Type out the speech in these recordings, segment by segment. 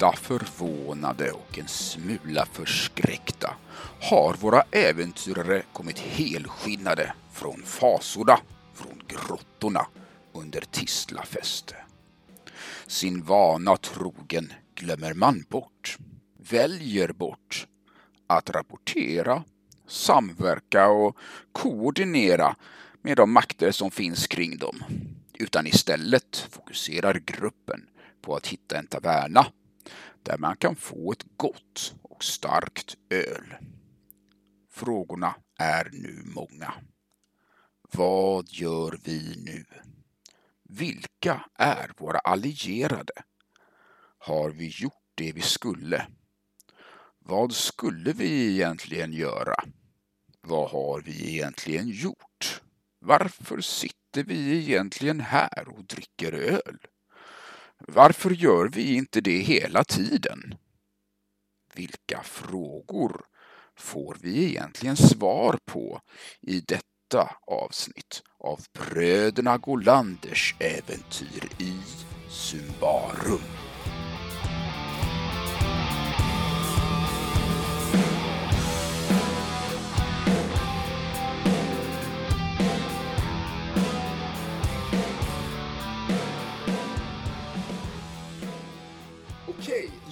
lätta förvånade och en smula förskräckta har våra äventyrare kommit helskinnade från fasorna, från grottorna under Tislafäste. Sin vana trogen glömmer man bort, väljer bort att rapportera, samverka och koordinera med de makter som finns kring dem. Utan istället fokuserar gruppen på att hitta en taverna där man kan få ett gott och starkt öl. Frågorna är nu många. Vad gör vi nu? Vilka är våra allierade? Har vi gjort det vi skulle? Vad skulle vi egentligen göra? Vad har vi egentligen gjort? Varför sitter vi egentligen här och dricker öl? Varför gör vi inte det hela tiden? Vilka frågor får vi egentligen svar på i detta avsnitt av Bröderna Golanders äventyr i Symbarum?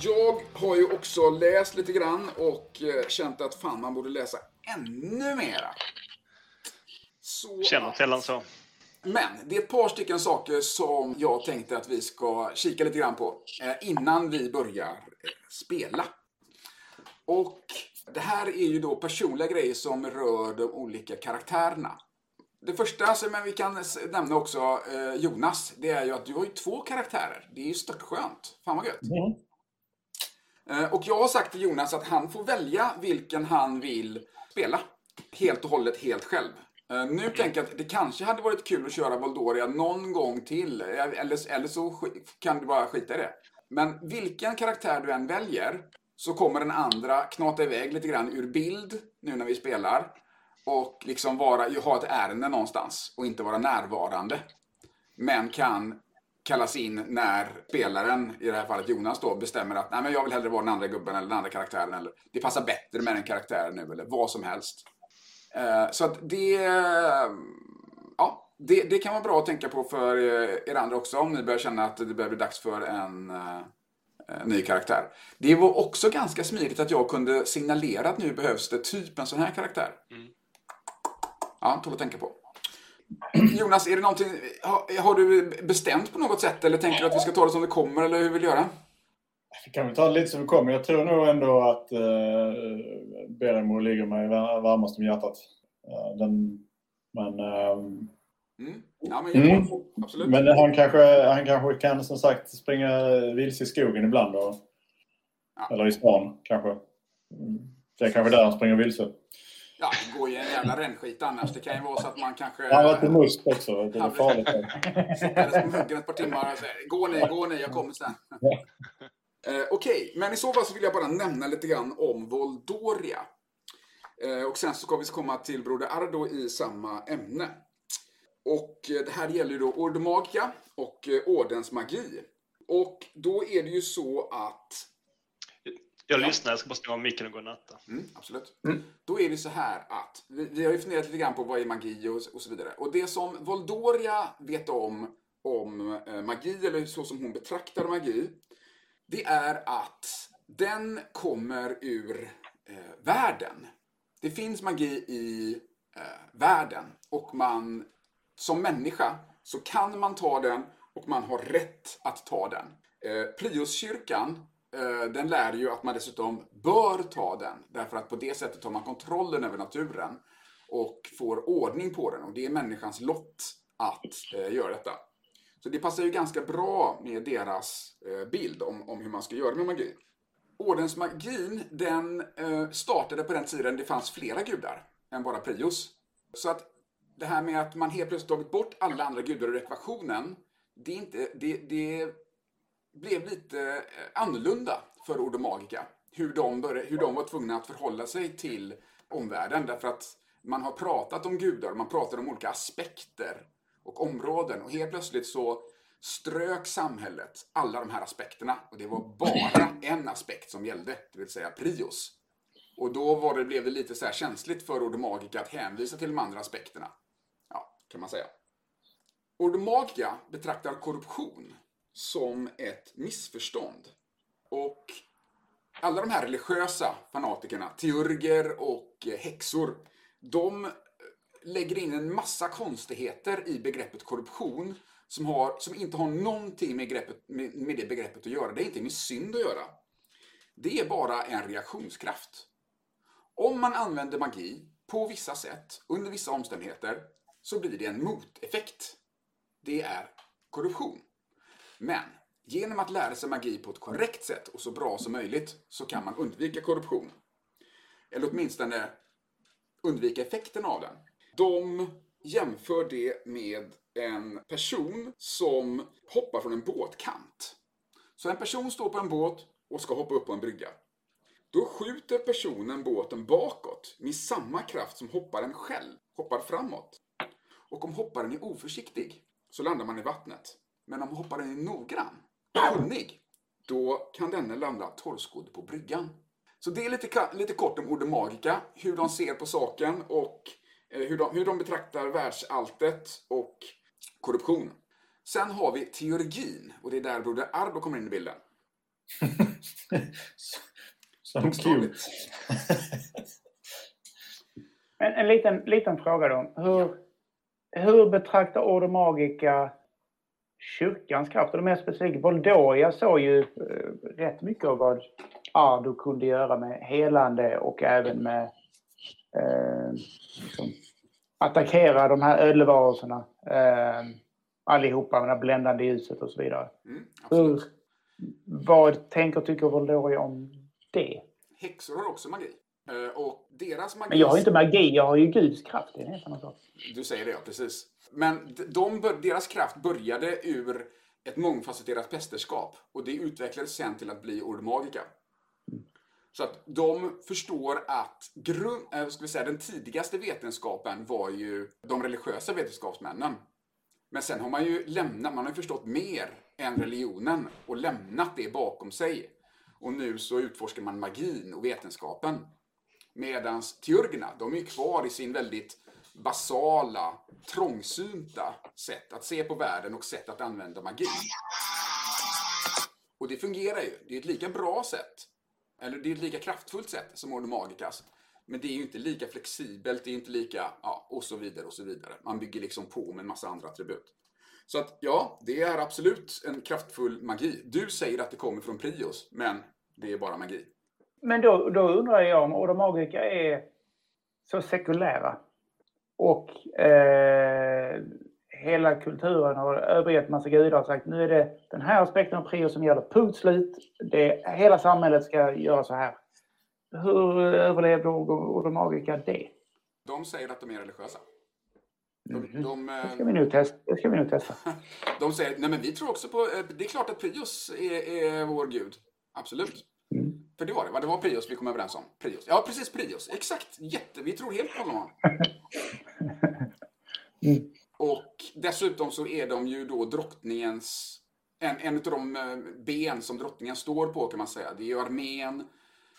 Jag har ju också läst lite grann och eh, känt att fan man borde läsa ännu mera. Så Känner sällan så. Men det är ett par stycken saker som jag tänkte att vi ska kika lite grann på eh, innan vi börjar eh, spela. Och det här är ju då personliga grejer som rör de olika karaktärerna. Det första som vi kan nämna också, Jonas, det är ju att du har ju två karaktärer. Det är ju störtskönt. Fan vad gött. Eh, Och jag har sagt till Jonas att han får välja vilken han vill spela. Helt och hållet, helt själv. Eh, Nu tänker jag att det kanske hade varit kul att köra Voldoria någon gång till. eh, Eller, eller så kan du bara skita i det. Men vilken karaktär du än väljer så kommer den andra knata iväg lite grann ur bild nu när vi spelar. Och liksom vara, ha ett ärende någonstans och inte vara närvarande. Men kan kallas in när spelaren, i det här fallet Jonas då, bestämmer att Nej, men jag vill hellre vara den andra gubben eller den andra karaktären. Eller det passar bättre med den karaktären nu eller vad som helst. Eh, så att det, ja, det, det kan vara bra att tänka på för eh, er andra också om ni börjar känna att det börjar bli dags för en eh, ny karaktär. Det var också ganska smidigt att jag kunde signalera att nu behövs det typ en sån här karaktär. Ja, tål att tänka på. Jonas, är det någonting, har, har du bestämt på något sätt eller tänker du att vi ska ta det som det kommer eller hur vill du göra? Vi kan väl ta det lite som det kommer. Jag tror nog ändå att eh, Beremo ligger mig var- varmast om hjärtat. Eh, den, men, ehm, Mm. Ja, men Mm. men han, kanske, han kanske kan som sagt springa vilse i skogen ibland. Och, Ja. Eller i stan kanske. Mm. Det är kanske där han springer vilse. Ja, det går ju en jävla rännskit annars. Det kan ju vara så att man kanske... Han har varit i must också. Det är farligt. Sitter på muggen ett par timmar och säger gå ni, gå ni, jag kommer sen. Eh, Okej, men i så fall så vill jag bara nämna lite grann om Voldoria. Eh, och sen så ska vi komma till Broder Ardo i samma ämne. Och eh, det här gäller ju då Ordomagia och eh, Ordensmagi. Och då är det ju så att Jag Ja. lyssnar, jag ska bara stå av micken och gå och natta. Mm, absolut. Då är det så här att vi, vi har ju funderat lite grann på vad är magi och, och så vidare. Och det som Voldoria vet om, om eh, magi, eller så som hon betraktar magi, det är att den kommer ur eh, världen. Det finns magi i eh, världen och man som människa så kan man ta den och man har rätt att ta den. Eh, Priuskyrkan, eh, Eh, den lär ju att man dessutom bör ta den därför att på det sättet tar man kontrollen över naturen och får ordning på den och det är människans lott att eh, göra detta. Så det passar ju ganska bra med deras eh, bild om, om hur man ska göra med magi. Ordensmagin, den eh, startade på den tiden det fanns flera gudar än bara Prius. Så att det här med att man helt plötsligt tagit bort alla andra gudar ur ekvationen, det, är inte, det, det blev lite eh, annorlunda för Ordomagica. Hur de, började, hur de var tvungna att förhålla sig till omvärlden. Därför att man har pratat om gudar, man pratar om olika aspekter och områden. Och helt plötsligt så, strök samhället alla de här aspekterna och det var bara en aspekt som gällde, det vill säga prios. Och då var det, blev det lite så här känsligt för Ordo Magica att hänvisa till de andra aspekterna. Ja, kan man säga. Ordo Magica betraktar korruption som ett missförstånd. Och alla de här religiösa fanatikerna, teurger och eh, häxor, de eh, lägger in en massa konstigheter i begreppet korruption som, har, som inte har någonting med, greppet, med, med det begreppet att göra. Det är inte med synd att göra. Det är bara en reaktionskraft. Om man använder magi på vissa sätt, under vissa omständigheter, så blir det en moteffekt. Det är korruption. Men genom att lära sig magi på ett korrekt sätt och så bra som möjligt så kan man undvika korruption. Eller åtminstone undvika effekten av den. De jämför det med en person som hoppar från en båtkant. Så en person står på en båt och ska hoppa upp på en brygga. Då skjuter personen båten bakåt med samma kraft som hopparen själv hoppar framåt. Och om hopparen är oförsiktig så landar man i vattnet. Men om hopparen är noggrann kunnig, då kan denne landa torrskodd på bryggan. Så det är lite, lite kort om Orde Magica, hur de ser på saken och eh, hur de, hur de betraktar världsalltet och korruption. Sen har vi teologin och det är där Broder Arbo kommer in i bilden. Som kul. En, en liten, liten fråga då. Hur, hur betraktar Ordo Magica kyrkans kraft? Och mer specifikt, Voldoria såg ju eh, rätt mycket av vad Ardo kunde göra med helande och även med eh, liksom, attackera de här ödlevarelserna. Eh, allihopa med det bländande ljuset och så vidare. Mm, Hur, vad tänker och tycker Voldoria om det? Häxor har också magi. Eh, Och deras magi... Men jag har ju inte magi, jag har ju Guds kraft. Det är en helt annan sak. Du säger det, ja. Precis. Men de, deras kraft började ur ett mångfacetterat prästerskap. Och det utvecklades sen till att bli Ord Magica. Så att de förstår att grund, äh, ska vi säga, den tidigaste vetenskapen var ju de religiösa vetenskapsmännen. Men sen har man ju lämnat, man har ju förstått mer än religionen och lämnat det bakom sig. Och nu så utforskar man magin och vetenskapen. Medan teurgerna, de är ju kvar i sin väldigt basala, trångsynta sätt att se på världen och sätt att använda magi. Och det fungerar ju. Det är ett lika bra sätt, eller det är ett lika kraftfullt sätt som Ordo Magicas. Men det är ju inte lika flexibelt, det är inte lika, ja, och så vidare och så vidare. Man bygger liksom på med en massa andra attribut. Så att ja, det är absolut en kraftfull magi. Du säger att det kommer från Prios, men det är bara magi. Men då, då undrar jag om Ordo Magica är så sekulära och eh, hela kulturen har övergett massa gudar och sagt nu är det den här aspekten av prio som gäller, punkt slut. Det, hela samhället ska göra så här. Hur överlevde Ordo Magica det? De säger att de är religiösa. De, Mhm. de, eh, Det ska vi nog testa. Det ska vi nog testa. de säger, nej men vi tror också på, eh, det är klart att Prios är, är vår gud. Absolut. Mm. För det var det, va? Det var Prios vi kom överens om. Prios. Ja, precis Prios. Exakt. Jätte. Vi tror helt på honom. Mm. Och dessutom så är de ju då drottningens... En, en av de eh, ben som drottningen står på kan man säga. Det är ju armén,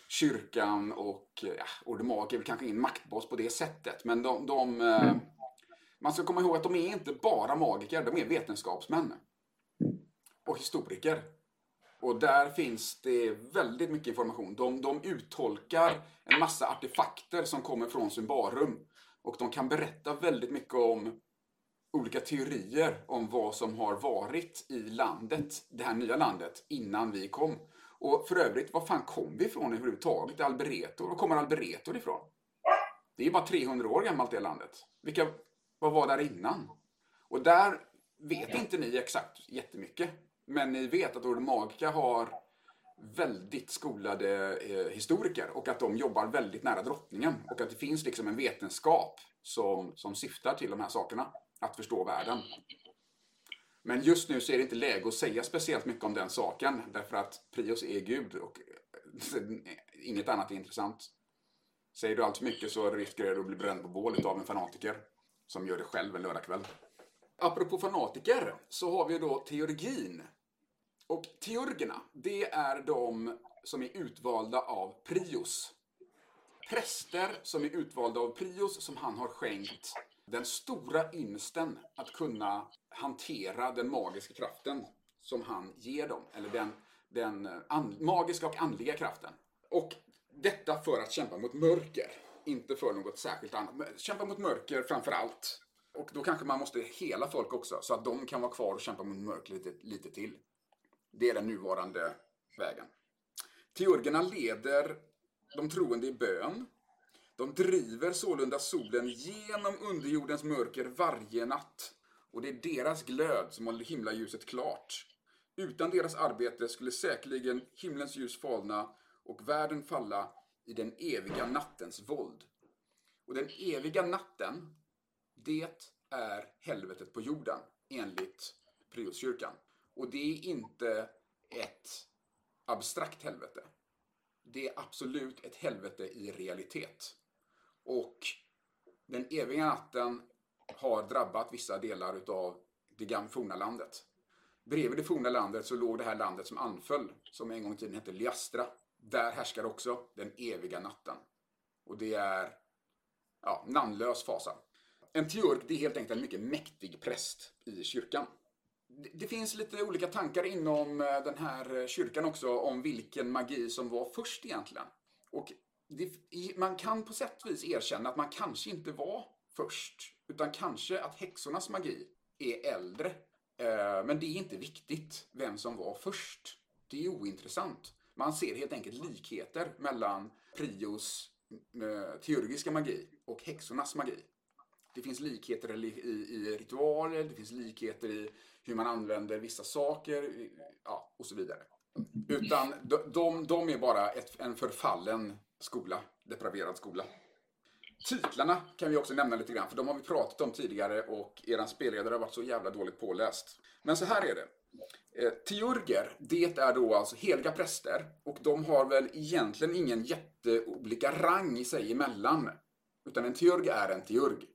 kyrkan och ja, Ordemag är väl kanske ingen maktbas på det sättet. Men de... de eh, Mm. Man ska komma ihåg att de är inte bara magiker, de är vetenskapsmän. Och historiker. Och där finns det väldigt mycket information. De, de uttolkar en massa artefakter som kommer från Symbarum. Och de kan berätta väldigt mycket om olika teorier om vad som har varit i landet, det här nya landet, innan vi kom. Och för övrigt, var fan kom vi ifrån överhuvudtaget? Albereto? Var kommer Albereto ifrån? Det är bara 300 år gammalt det landet. Vilka, vad var där innan? Och där vet inte ni exakt jättemycket. Men ni vet att Ordo Magica har väldigt skolade eh, historiker och att de jobbar väldigt nära drottningen. Och att det finns liksom en vetenskap som, som syftar till de här sakerna. Att förstå världen. Men just nu så är det inte läge att säga speciellt mycket om den saken. Därför att Prios är Gud och eh, inget annat är intressant. Säger du allt för mycket så riskerar du att bli bränd på bålet av en fanatiker. Som gör det själv en lördagkväll. Apropå fanatiker så har vi då teurgin. Och teurgerna, det är de som är utvalda av Prios. Präster som är utvalda av Prios som han har skänkt den stora ynsten att kunna hantera den magiska kraften som han ger dem. Eller den, den eh, magiska och andliga kraften. Och detta för att kämpa mot mörker. Inte för något särskilt annat. Kämpa mot mörker framför allt. Och då kanske man måste hela folk också, så att de kan vara kvar och kämpa mot mörker lite, lite till. Det är den nuvarande vägen. Teurgerna leder de troende i bön. De driver sålunda solen genom underjordens mörker varje natt. Och det är deras glöd som håller himlaljuset klart. Utan deras arbete skulle säkerligen himlens ljus falna och världen falla i den eviga nattens våld. Och den eviga natten, det är helvetet på jorden, enligt Prioskyrkan. Och det är inte ett abstrakt helvete. Det är absolut ett helvete i realitet. Och den eviga natten har drabbat vissa delar utav det gamla forna landet. Bredvid det forna landet så låg det här landet som anföll, som en gång i tiden hette Liastra. Där härskar också den eviga natten. Och det är ja, namnlös fasa. En teurg det är helt enkelt en mycket mäktig präst i kyrkan. Det finns lite olika tankar inom eh, den här eh, kyrkan också om vilken magi som var först egentligen. Och det, man kan på sätt och vis erkänna att man kanske inte var först. Utan kanske att häxornas magi är äldre. Eh, men det är inte viktigt vem som var först. Det är ointressant. Man ser helt enkelt likheter mellan Prios teurgiska magi och häxornas magi. Det finns likheter i, i, i, ritualer, det finns likheter i hur man använder vissa saker ja, och så vidare. Utan de, de, de är bara ett, en förfallen skola, depraverad skola. Titlarna kan vi också nämna lite grann, för de har vi pratat om tidigare och eran spelledare har varit så jävla dåligt påläst. Men så här är det. Eh, teurger, det är då alltså heliga präster och de har väl egentligen ingen jätteolika rang i sig emellan. Utan en teurg är en teurg.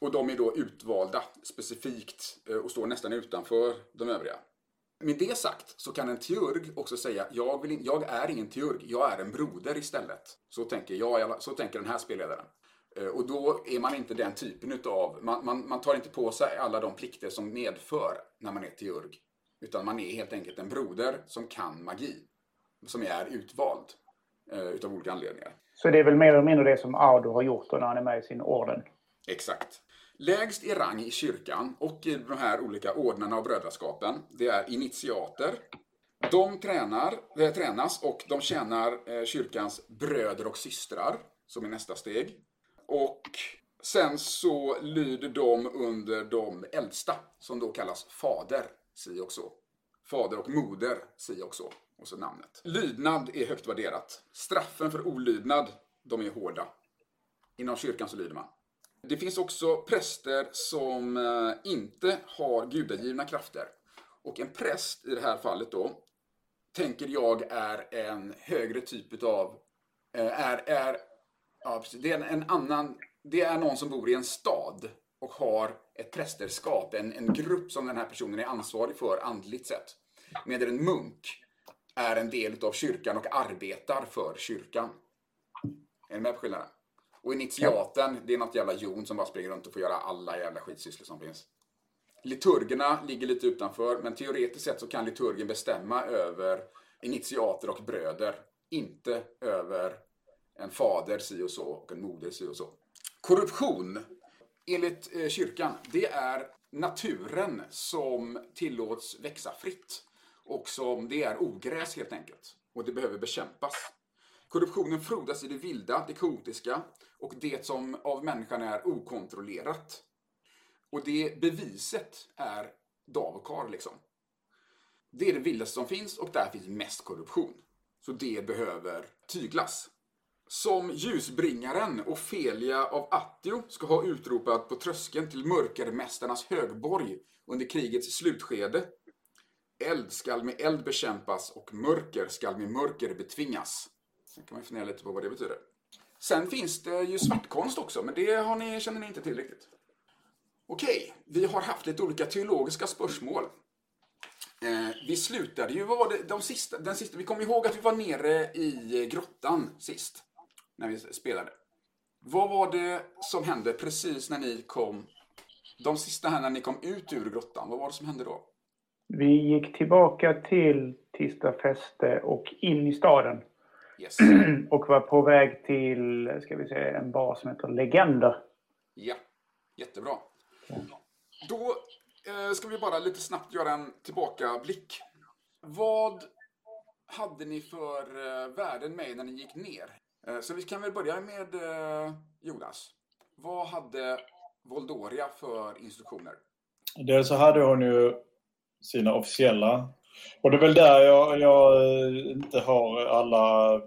Och de är då utvalda specifikt eh, och står nästan utanför de övriga. Med det sagt så kan en teurg också säga jag, vill in, jag är ingen teurg, jag är en broder istället. Så tänker, jag, så tänker den här spelledaren. Eh, och då är man inte den typen utav, man, man, man tar inte på sig alla de plikter som medför när man är teurg. Utan man är helt enkelt en broder som kan magi. Som är utvald eh, utav olika anledningar. Så det är väl mer eller mindre det som Ardo har gjort när han är med i sin orden? Exakt. Lägst i rang i kyrkan och i de här olika ordnarna och brödraskapen, det är initiater. De tränar, äh, tränas och de tjänar eh, kyrkans bröder och systrar, som är nästa steg. Och sen så lyder de under de äldsta, som då kallas fader, si och så. Fader och moder, si och så. Och så namnet. Lydnad är högt värderat. Straffen för olydnad, de är hårda. Inom kyrkan så lyder man. Det finns också präster som eh, inte har gudagivna krafter. Och en präst i det här fallet då, tänker jag är en högre typ av, eh, är, är, ja, det är en annan, det är någon som bor i en stad och har ett prästerskap, en, en grupp som den här personen är ansvarig för andligt sett. Medan en munk är en del av kyrkan och arbetar för kyrkan. Är ni med på skillnaden? Och initiaten, det är något jävla jon som bara springer runt och får göra alla jävla skitsysslor som finns. Liturgerna ligger lite utanför, men teoretiskt sett så kan liturgen bestämma över initiater och bröder. Inte över en fader si och så och en moder si och så. Korruption, enligt eh, kyrkan, det är naturen som tillåts växa fritt. Och som det är ogräs helt enkelt. Och det behöver bekämpas. Korruptionen frodas i det vilda, det kaotiska och det som av människan är okontrollerat. Och det beviset är Davokar liksom. Det är det vildaste som finns och där finns mest korruption. Så det behöver tyglas. Som ljusbringaren Ofelia av Attio ska ha utropat på tröskeln till mörkermästarnas högborg under krigets slutskede. Eld skall med eld bekämpas och mörker skall med mörker betvingas. Sen kan man fundera lite på vad det betyder. Sen finns det ju svartkonst också, men det har ni, känner ni inte till riktigt. Okej, vi har haft lite olika teologiska spörsmål. Eh, vi slutade ju, vad var det, de sista, den sista, vi kom ihåg att vi var nere i grottan sist, när vi spelade. Vad var det som hände precis när ni kom, de sista här när ni kom ut ur grottan, vad var det som hände då? Vi gick tillbaka till Tista fäste och in i staden. Yes. Och var på väg till, ska vi säga, en bar som heter Legender. Ja, jättebra. Då eh, ska vi bara lite snabbt göra en tillbakablick. Vad hade ni för eh, värden med när ni gick ner? Eh, så vi kan väl börja med eh, Jonas. Vad hade Voldoria för instruktioner? Dels så hade hon ju sina officiella. Och det är väl där jag, jag eh, inte har alla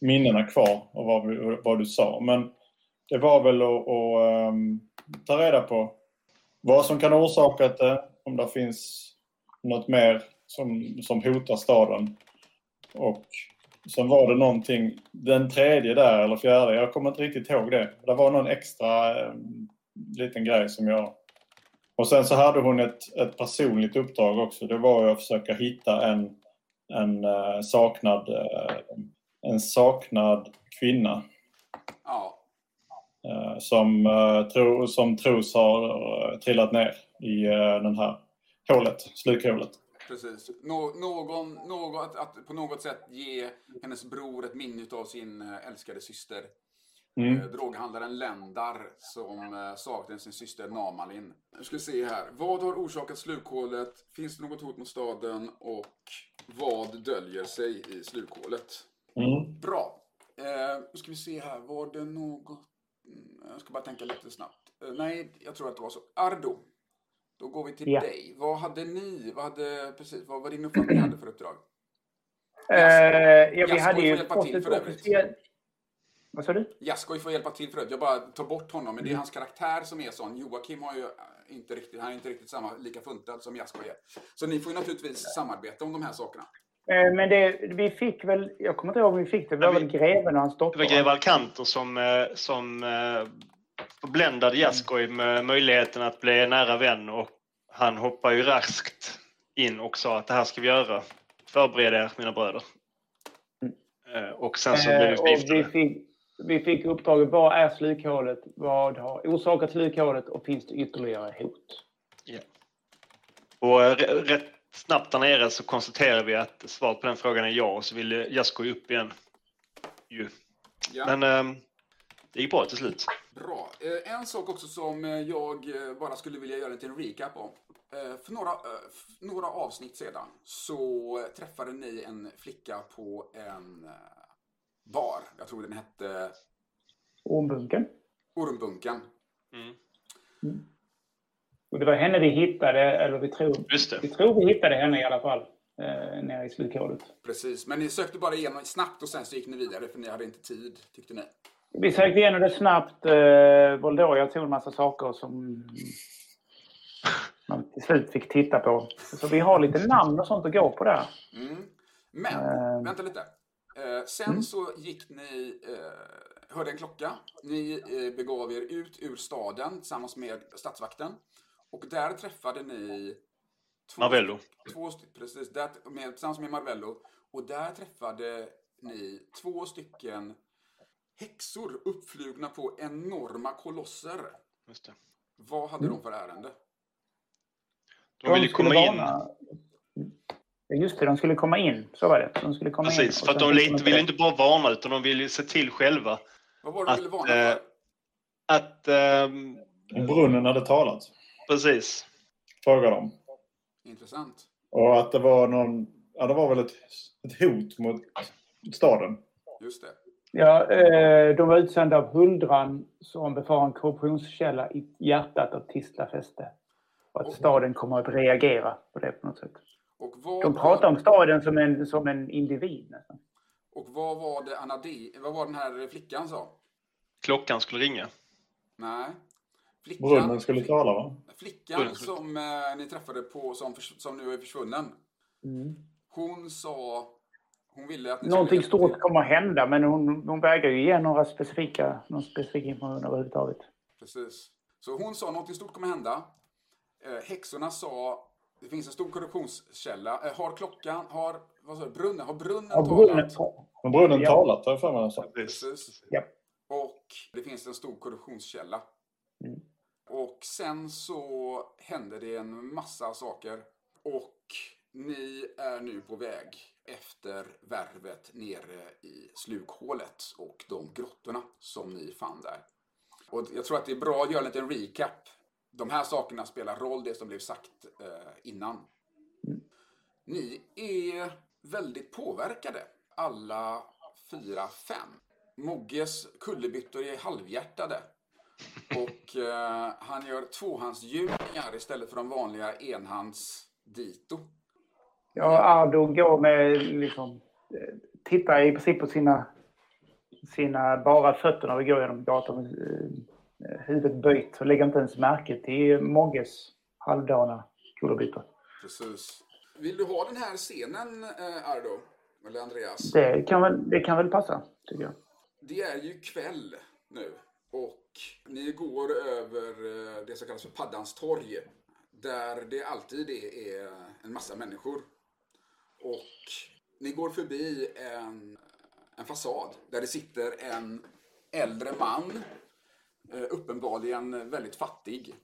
minnena kvar av vad, vad du sa. Men det var väl att, att ehm, ta reda på vad som kan ha orsakat det, om det finns något mer som, som hotar staden. Och sen var det någonting, den tredje där eller fjärde, jag kommer inte riktigt ihåg det. Det var någon extra ehm, liten grej som jag... Och sen så hade hon ett, ett personligt uppdrag också. Det var att försöka hitta en, en eh, saknad eh, en saknad kvinna Ja, eh, som, tro, som tros har trillat ner i den här hålet, slukhålet. precis. Nå, någon, något, att på något sätt ge hennes bror ett minne av sin älskade syster. Mm. Eh, Droghandlaren Lendar som eh, saknade sin syster Namalin. Nu ska vi se här. Vad har orsakat slukhålet? Finns det något hot mot staden? Och vad döljer sig i slukhålet? Mm. Bra. Eh, nu ska vi se här. Var det något... Mm, Jag ska bara tänka lite snabbt. Eh, nej, jag tror att det var så. Ardo. Då går vi till Ja. dig. Vad hade ni? Vad, hade, precis, vad var din uppfattning hade för uppdrag? Eh, ja, vi hade ju fått ett för officiellt... Vad sa du? Jaskoj får hjälpa till förut. Jag bara tar bort honom. Men det är hans karaktär som är sån. Joakim har ju äh, inte riktigt, han är inte riktigt samma, lika funtad som Jaskoj är. Så ni får ju naturligtvis samarbeta om de här sakorna. Eh, men det, vi fick väl... Jag kommer inte ihåg om vi fick det. Det var väl greven och hans Det dotter? var greve Alcantor som, eh, som eh, bländade Jaskoj med möjligheten att bli nära vän och han hoppar ju raskt in och sa att det här ska vi göra. Förbered er mina bröder. Eh, Och sen så blev vi förgiftade. Vi fick uppdraget. Vad är slukhålet? Vad har orsakat slukhålet? Och finns det ytterligare hot? Och eh, rätt snabbt där nere så konstaterar vi att svaret på den frågan är ja och så ville Jaskoj upp igen. Ju. Ja. Men eh, det gick bra till slut. Bra. Eh, En sak också som eh, jag bara skulle vilja göra en liten recap om. För några, eh, f- några avsnitt sedan så träffade ni en flicka på en bar. Jag tror den hette Ormbunken. Ormbunken. Mm. Och det var henne vi hittade, eller vi tror, Just det. vi tror vi hittade henne i alla fall. Eh, nere i slukhålet. Precis. Men ni sökte bara igenom snabbt och sen så gick ni vidare för ni hade inte tid, tyckte ni. Vi sökte igenom det snabbt. Eh, Voldoria tog en massa saker som man till slut fick titta på. Så vi har lite namn och sånt att gå på där. Mm. Men, Eh. vänta lite. Eh, sen så gick ni, eh, hörde en klocka. Ni eh, begav er ut ur staden tillsammans med stadsvakten. Och där träffade ni... Två, Marvello. Två, precis, där, med, tillsammans med Marvello. Och där träffade ni två stycken häxor uppflugna på enorma kolosser. Just det. Vad hade de för ärende? De ville skulle komma in. varna- Just det, de skulle komma in. Så var det. De skulle komma in. Precis, och för att de lite, ville inte bara varna utan de ville ju se till själva Vad var det de ville Att, varna eh, för? att... ehm, Brunnen hade talat, precis. frågar de. Intressant. Och att det var någon, ja det var väl ett, ett hot mot staden. Just det. Ja, eh, de var utsända av Huldran som befarar en korruptionskälla i hjärtat av Tisla fäste. Och att staden kommer att reagera på det på något sätt. Och vad, De pratar om staden som en, som en individ nästan. Och vad var det Anadi, vad var den här flickan sa? Klockan skulle ringa. Nej. Flickan, Brunnen skulle tala va? flickan som eh, ni träffade på, som, som nu är försvunnen. Hon sa, hon ville att ni Någonting stort kommer att hända men hon, hon vägrar ju ge några specifika, någon specifik information överhuvudtaget. till. Precis. Så hon sa något stort kommer hända. Eh, häxorna sa det finns en stor korruptionskälla. Eh, har klockan, har, vad sa du, brunnen, har brunnen Ja, brunnen, talat? Men brunnen Ja. talat har jag för mig. Alltså. Precis. Ja. Och det finns en stor korruptionskälla. Mm. Och sen så händer det en massa saker. Och ni är nu på väg efter värvet nere i slukhålet och de grottorna som ni fann där. Och jag tror att det är bra att göra en liten recap. De här sakerna spelar roll, det som blev sagt eh, innan. Ni är väldigt påverkade, alla fyra, fem. Mogges kullerbyttor är halvhjärtade. Och eh, han gör tvåhandsgjutningar istället för de vanliga enhands dito. Ja, Ardo går med liksom... eh, Tittar i princip på sina, sina bara fötter när vi går genom gatan huvudet böjt och lägger inte ens märke till Mogges halvdana kullerbyttor. Precis. Vill du ha den här scenen, eh, Ardo? Eller Andreas? Det kan, väl, det kan väl passa, tycker jag. Det är ju kväll nu och ni går över eh, det som kallas för Paddans torg. Där det alltid är en massa människor. Och ni går förbi en, en fasad där det sitter en äldre man. Eh, Uppenbarligen väldigt fattig.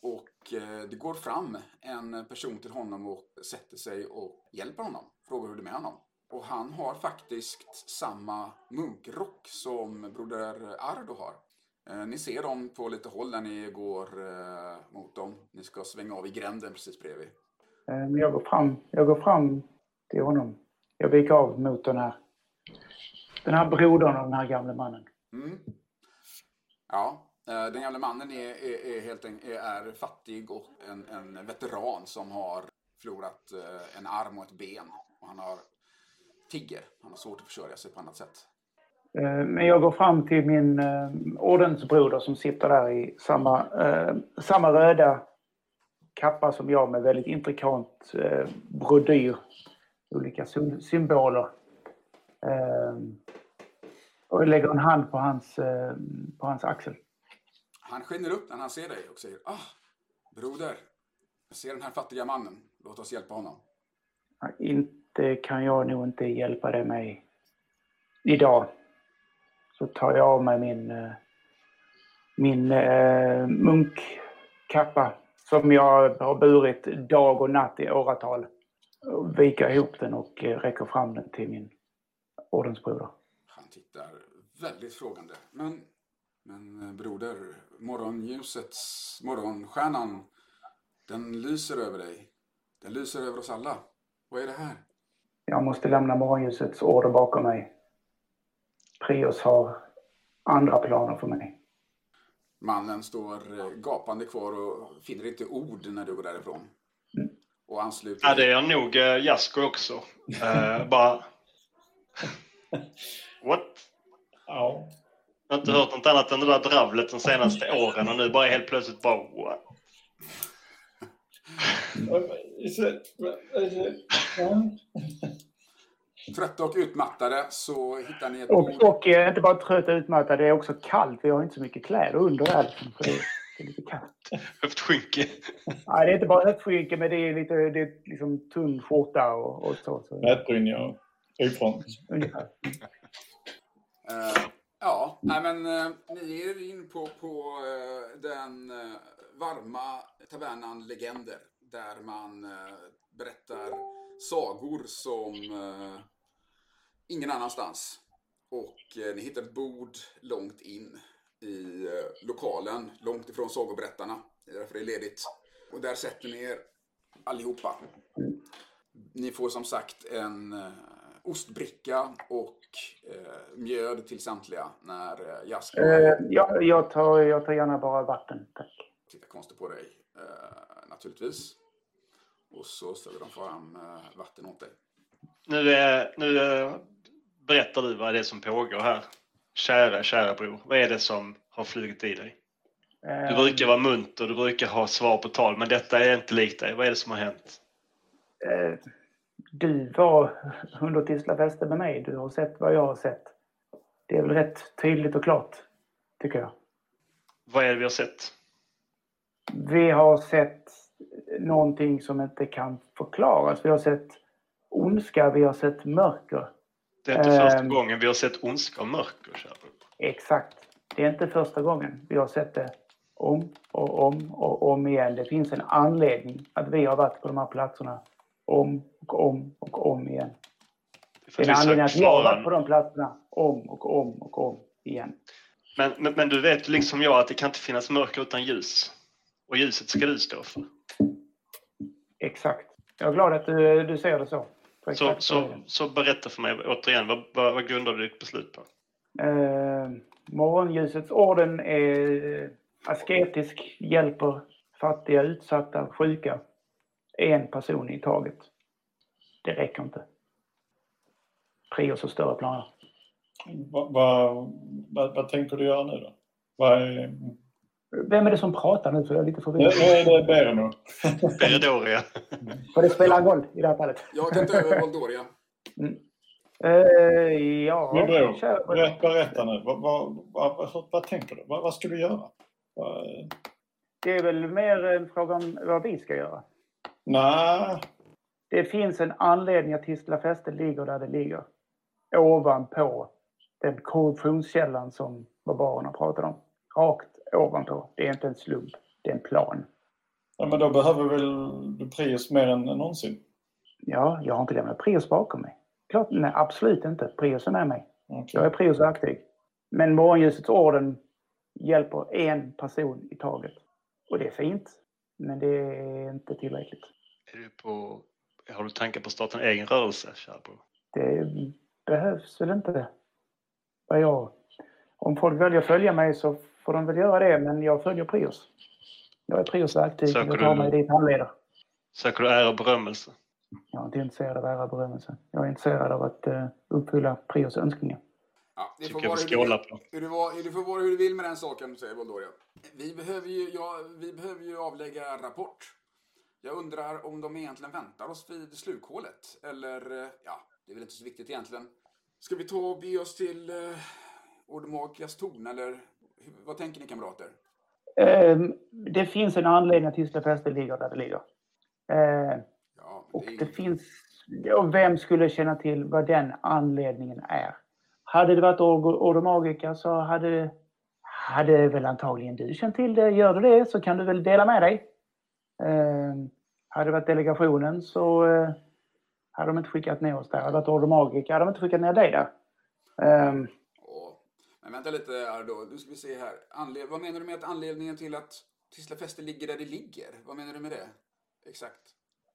Och eh, det går fram en person till honom och sätter sig och hjälper honom. Frågar hur det är med honom. Och han har faktiskt samma munkrock som broder Ardo har. Eh, ni ser dem på lite håll när ni går mot dem. Ni ska svänga av i gränden precis bredvid. Men jag går fram, jag går fram till honom. Jag viker av mot den här, den här brodern av den här gamle mannen. Mm. Ja, eh, den gamle mannen är, är, är helt en, är fattig och en, en veteran som har förlorat eh, en arm och ett ben. Och han har tigger. Han har svårt att försörja sig på annat sätt. Eh, men jag går fram till min ordensbroder som sitter där i samma, samma röda kappa som jag med väldigt intrikant brodyr. Olika symboler. Och lägger en hand på hans, eh, på hans axel. Han skiner upp när han ser dig och säger Ah, broder. Jag ser den här fattiga mannen. Låt oss hjälpa honom. Inte kan jag nog inte hjälpa dig med idag. Så tar jag av mig min, eh, min eh, munkkappa som jag har burit dag och natt i åratal. Viker ihop den och räcker fram den till min ordensbroder. Han tittar väldigt frågande. Men, men eh, broder, morgonljusets, morgonstjärnan, den lyser över dig. Den lyser över oss alla. Vad är det här? Jag måste lämna morgonljusets order bakom mig. Prios har andra planer för mig. Mannen står eh, gapande kvar och finner inte ord när du går därifrån. Och ansluter Ja, det är nog uh, Jasko också. Eh, bara... What? Ja. Jag har inte hört något annat än det där dravlet de senaste åren och nu bara helt plötsligt bara what? Trötta och utmattade så hittar ni ett Och, bord. och inte bara trött och utmattad, det är också kallt. Vi har inte så mycket kläder under här. liksom, det, är lite kallt. Höftskynke. Nej, det är inte bara höftskynke, men det är lite det är liksom tunn skjorta och, och så. så Nätbrynja och ytfront. ungefär. Uh, ja, nej men uh, ni är in på, på uh, den varma tavernan Legender. Där man berättar sagor som ingen annanstans. Och ni hittar ett bord långt in i lokalen, långt ifrån sagoberättarna. Det är därför det är ledigt. Och där sätter ni er allihopa. Ni får som sagt en ostbricka och eh, mjöd till samtliga när eh, Jaska Eh, jag, jag, tar, jag tar gärna bara vatten, tack. tittar konstigt på dig. Eh, naturligtvis. Och så ställer de fram eh, vatten åt dig. Nu, är, nu eh, berättar du vad det är som pågår här. Kära, kära bror. Vad är det som har flugit i dig? Du Eh, brukar vara munter, du brukar ha svar på tal, men detta är inte likt dig. Vad är det som har hänt? Eh, du var under Tisla fäste med mig. Du har sett vad jag har sett. Det är väl rätt tydligt och klart, tycker jag. Vad är det vi har sett? Vi har sett någonting som inte kan förklaras. Vi har sett ondska, vi har sett mörker. Det är inte första Ehm. gången vi har sett ondska och mörker, bror. Exakt. Det är inte första gången. Vi har sett det om och om och om igen. Det finns en anledning att vi har varit på de här platserna om och om och om igen. För Det är en anledning att jag har på de platserna om och om och om igen. Men, men, men du vet liksom jag att det kan inte finnas mörker utan ljus. Och ljuset ska du stå för. Exakt. Jag är glad att du, du ser det så. Så, så, så berätta för mig återigen, vad, vad, vad grundar du ditt beslut på? Eh, morgonljusets orden är asketisk, hjälper fattiga, utsatta, sjuka. En person i taget. Det räcker inte. Prios och större planer. Vad, vad, vad, vad tänker du göra nu då? Vad är, Vem är det som pratar nu? För jag är lite förvirrad. är det Beremo. Beredoria. För det spelar roll i det här fallet. Jag kan ta över Voldoria. Eh, ja, Min bror, berätta, berätta nu. Vad, vad, vad, vad, tänker du? Vad, vad ska du göra? Det är väl mer en fråga om vad vi ska göra. Nej, Det finns en anledning att Tisla fäste ligger där det ligger. Ovanpå den korruptionskällan som barbarerna pratade om. Rakt ovanpå. Det är inte en slump. Det är en plan. ja, men då behöver väl du Prius mer än någonsin? Ja, jag har inte lämnat Prius bakom mig. Klart, nej, absolut inte. Prius är med mig. Okej. Jag är Prius verktyg. Men morgonljusets orden hjälper en person i taget. Och det är fint. Men det är inte tillräckligt. Är du på, har du tankar på att starta en egen rörelse, bror? Det behövs väl inte. Vad jag... Om folk väljer att följa mig så får de väl göra det, men jag följer Prius. Jag är Prius verktyg. Söker Jag tar du- mig dit han leder. Söker du ära och berömmelse? Jag är inte intresserad av ära och berömmelse. Jag är intresserad av att eh, uppfylla Prius önskningar. Ja, det får vara vi hur du på. Hur det, var, det får vara hur du vill med den saken, säger Voldoria. Vi behöver ju, ja, vi behöver ju avlägga rapport. Jag undrar om de egentligen väntar oss vid slukhålet. Eller, eh, ja, det är väl inte så viktigt egentligen. Ska vi ta och be oss till eh, Ordemakias torn, eller hur- vad tänker ni kamrater? Ehm, det finns en anledning att Tisla fäste ligger där det ligger. Eh, Ja, men och det det inget- finns... Och vem skulle känna till vad den anledningen är? Hade det varit Orgo- Ordomagica så hade, hade väl antagligen du känt till det. Gör du det så kan du väl dela med dig. Eh, hade det varit delegationen så eh, hade de inte skickat ner oss där. Hade det varit Ordomagica hade de inte skickat ner dig där. Eh, men vänta lite då. Nu ska vi se här. Anled... Vad menar du med att anledningen till att Tisla fäste ligger där det ligger? Vad menar du med det? Exakt.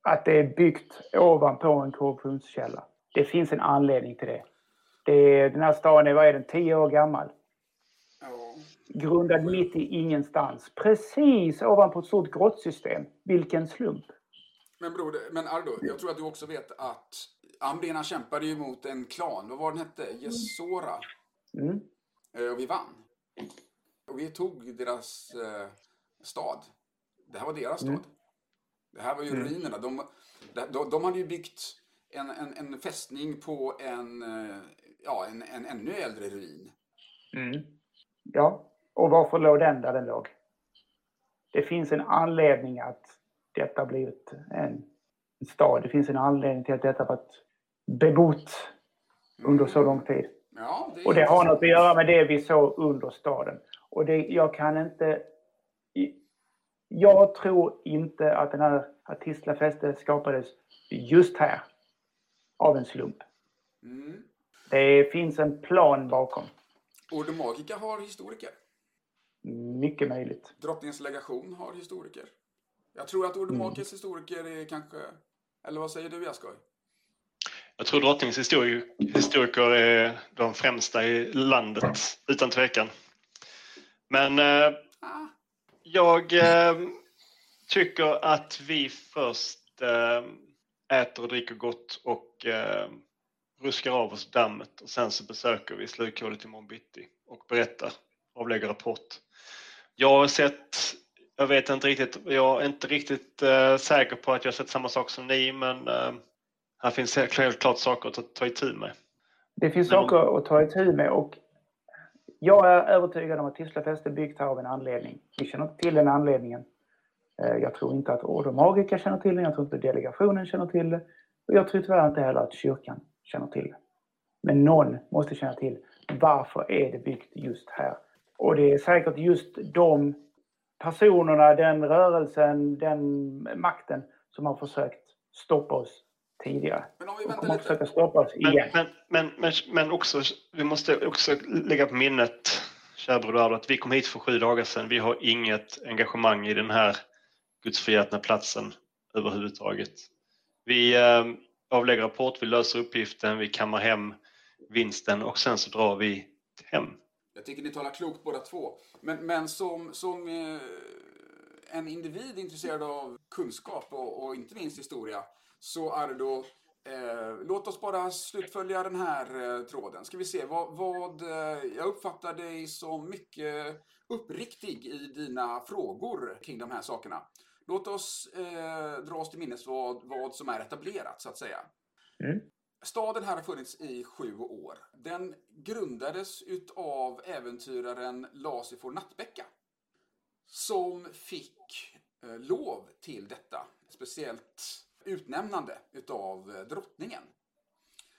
att det är byggt ovanpå en korruptionskälla. Det finns en anledning till det. Den här staden är, vad är den, tio år gammal. Ja. Grundad mitt i ingenstans. Precis ovanpå ett stort grottsystem. Vilken slump. Men bror, men Ardo, jag tror att du också vet att Ambrina kämpade ju mot en klan. Vad var den hette? Jesora. Mm. Eh, Och vi vann. Och vi tog deras eh, stad. Det här var deras stad. Mm. Det här var ju Mm. ruinerna. De, de, de hade ju byggt en, en, en fästning på en, eh, ja, en, en ännu äldre ruin. Mm. Ja, och varför låg den där den låg? Det finns en anledning att detta blivit en stad. Det finns en anledning till att detta varit bebott under så lång tid. Ja, det Och det har något att göra med det vi såg under staden. Och det, jag kan inte... Jag tror inte att den här fäste skapades just här av en slump. Mm. Det finns en plan bakom. Ordomagica har historiker. Mycket möjligt. Drottningens legation har historiker. Jag tror att Ordomakis historiker är kanske... Eller vad säger du, Jaskoj? Jag tror drottningens histori historiker är de främsta i landet, utan tvekan. Men eh, Ah, jag eh, tycker att vi först eh, äter och dricker gott och eh, ruskar av oss dammet och sen så besöker vi slukhålet imorgon bitti och berättar, avlägger rapport. Jag har sett, jag vet inte riktigt, jag är inte riktigt eh, säker på att jag har sett samma sak som ni men eh, här finns helt, klart saker att ta, ta itu med. Det finns Men- saker att ta itu med och jag är övertygad om att Tisla fäste är byggt här av en anledning. Vi känner inte till den anledningen. Eh, jag tror inte att Order Magica känner till den, jag tror inte delegationen känner till det. Och jag tror tyvärr inte heller att kyrkan känner till. Men någon måste känna till varför är det byggt just här? Och det är säkert just de personerna, den rörelsen, den makten som har försökt stoppa oss tidigare. Men om vi väntar lite. försöka stoppa oss Men, igen. men, men, men, men också, vi måste också lägga på minnet, kära broder, att vi kom hit för sju dagar sedan. Vi har inget engagemang i den här gudsförgätna platsen överhuvudtaget. Vi eh, avlägger rapport, vi löser uppgiften, vi kammar hem vinsten och sen så drar vi hem. Jag tycker ni talar klokt båda två. Men, men som, som eh, en individ intresserad av kunskap och, och inte minst historia så är det då Eh, låt oss bara slutfölja den här eh, tråden. Ska vi se, vad, vad eh, jag uppfattar dig som mycket uppriktig i dina frågor kring de här sakerna. Låt oss eh, dra oss till minnes vad, vad som är etablerat, så att säga. Mm. Staden här har funnits i sju år. Den grundades utav äventyraren Lasifor Nattbäcka. Som fick eh, lov till detta. Speciellt utnämnande utav eh, drottningen.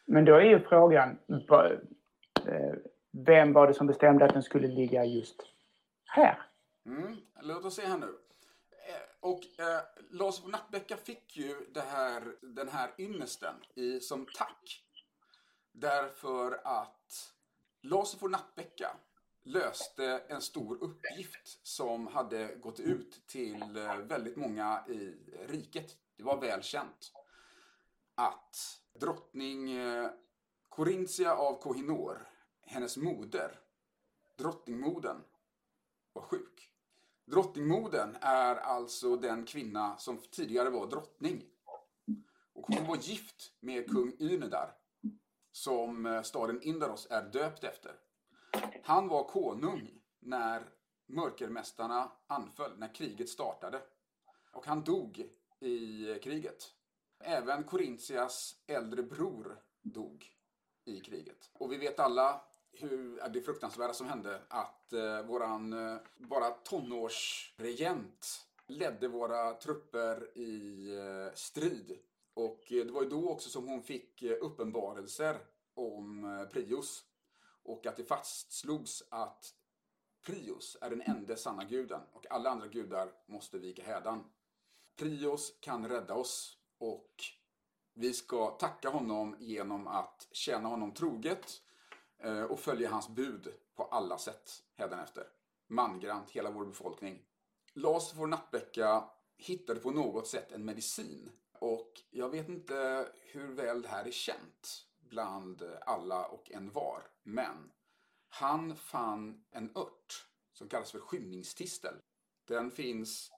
Men då är ju frågan, eh, vem var det som bestämde att den skulle ligga just här? Mm. Låt oss se här nu. Och eh, Lars von Nattbäcka fick ju det här, den här ynnesten i, som tack. Därför att Lars von Nattbäcka löste en stor uppgift som hade gått ut till eh, väldigt många i riket. Det var väl känt att drottning eh, Corinthia av Kohinor, hennes moder, drottningmodern, var sjuk. Drottningmodern är alltså den kvinna som tidigare var drottning. Och hon var gift med kung Ynedar, som eh, staden Indaros är döpt efter. Han var konung när mörkermästarna anföll, när kriget startade. Och han dog i eh, kriget. Även Korintias äldre bror dog i kriget. Och vi vet alla hur det fruktansvärda som hände att eh, våran eh, bara tonårsregent ledde våra trupper i eh, strid. Och eh, det var ju då också som hon fick eh, uppenbarelser om eh, Prios. Och att det fastslogs att Prios är den enda sanna guden och alla andra gudar måste vika hädan. Prios kan rädda oss och vi ska tacka honom genom att tjäna honom troget Eh, och följa hans bud på alla sätt hädanefter. Mangrant, hela vår befolkning. Lars vår Nattbäcka hittade på något sätt en medicin och jag vet inte hur väl det här är känt bland alla och en var. Men han fann en ört som kallas för skymningstistel. Den finns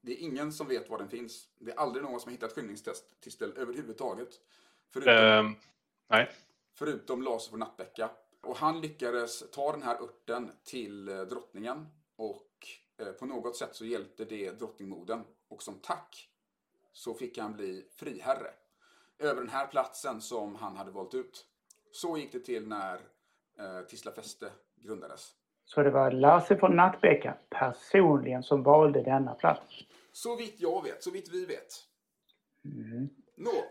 det är ingen som vet var den finns. Det är aldrig någon som har hittat skymningstistel överhuvudtaget. Förutom, Ehm, nej förutom Lars och Nattbäcka. Och han lyckades ta den här örten till eh, drottningen. Och eh, på något sätt så hjälpte det drottningmodern. Och som tack så fick han bli friherre. Över den här platsen som han hade valt ut. Så gick det till när eh, Tisla fäste grundades. Så det var Lasse från Nattbäcka personligen som valde denna plats. Så vitt jag vet, så vitt vi vet. Mm.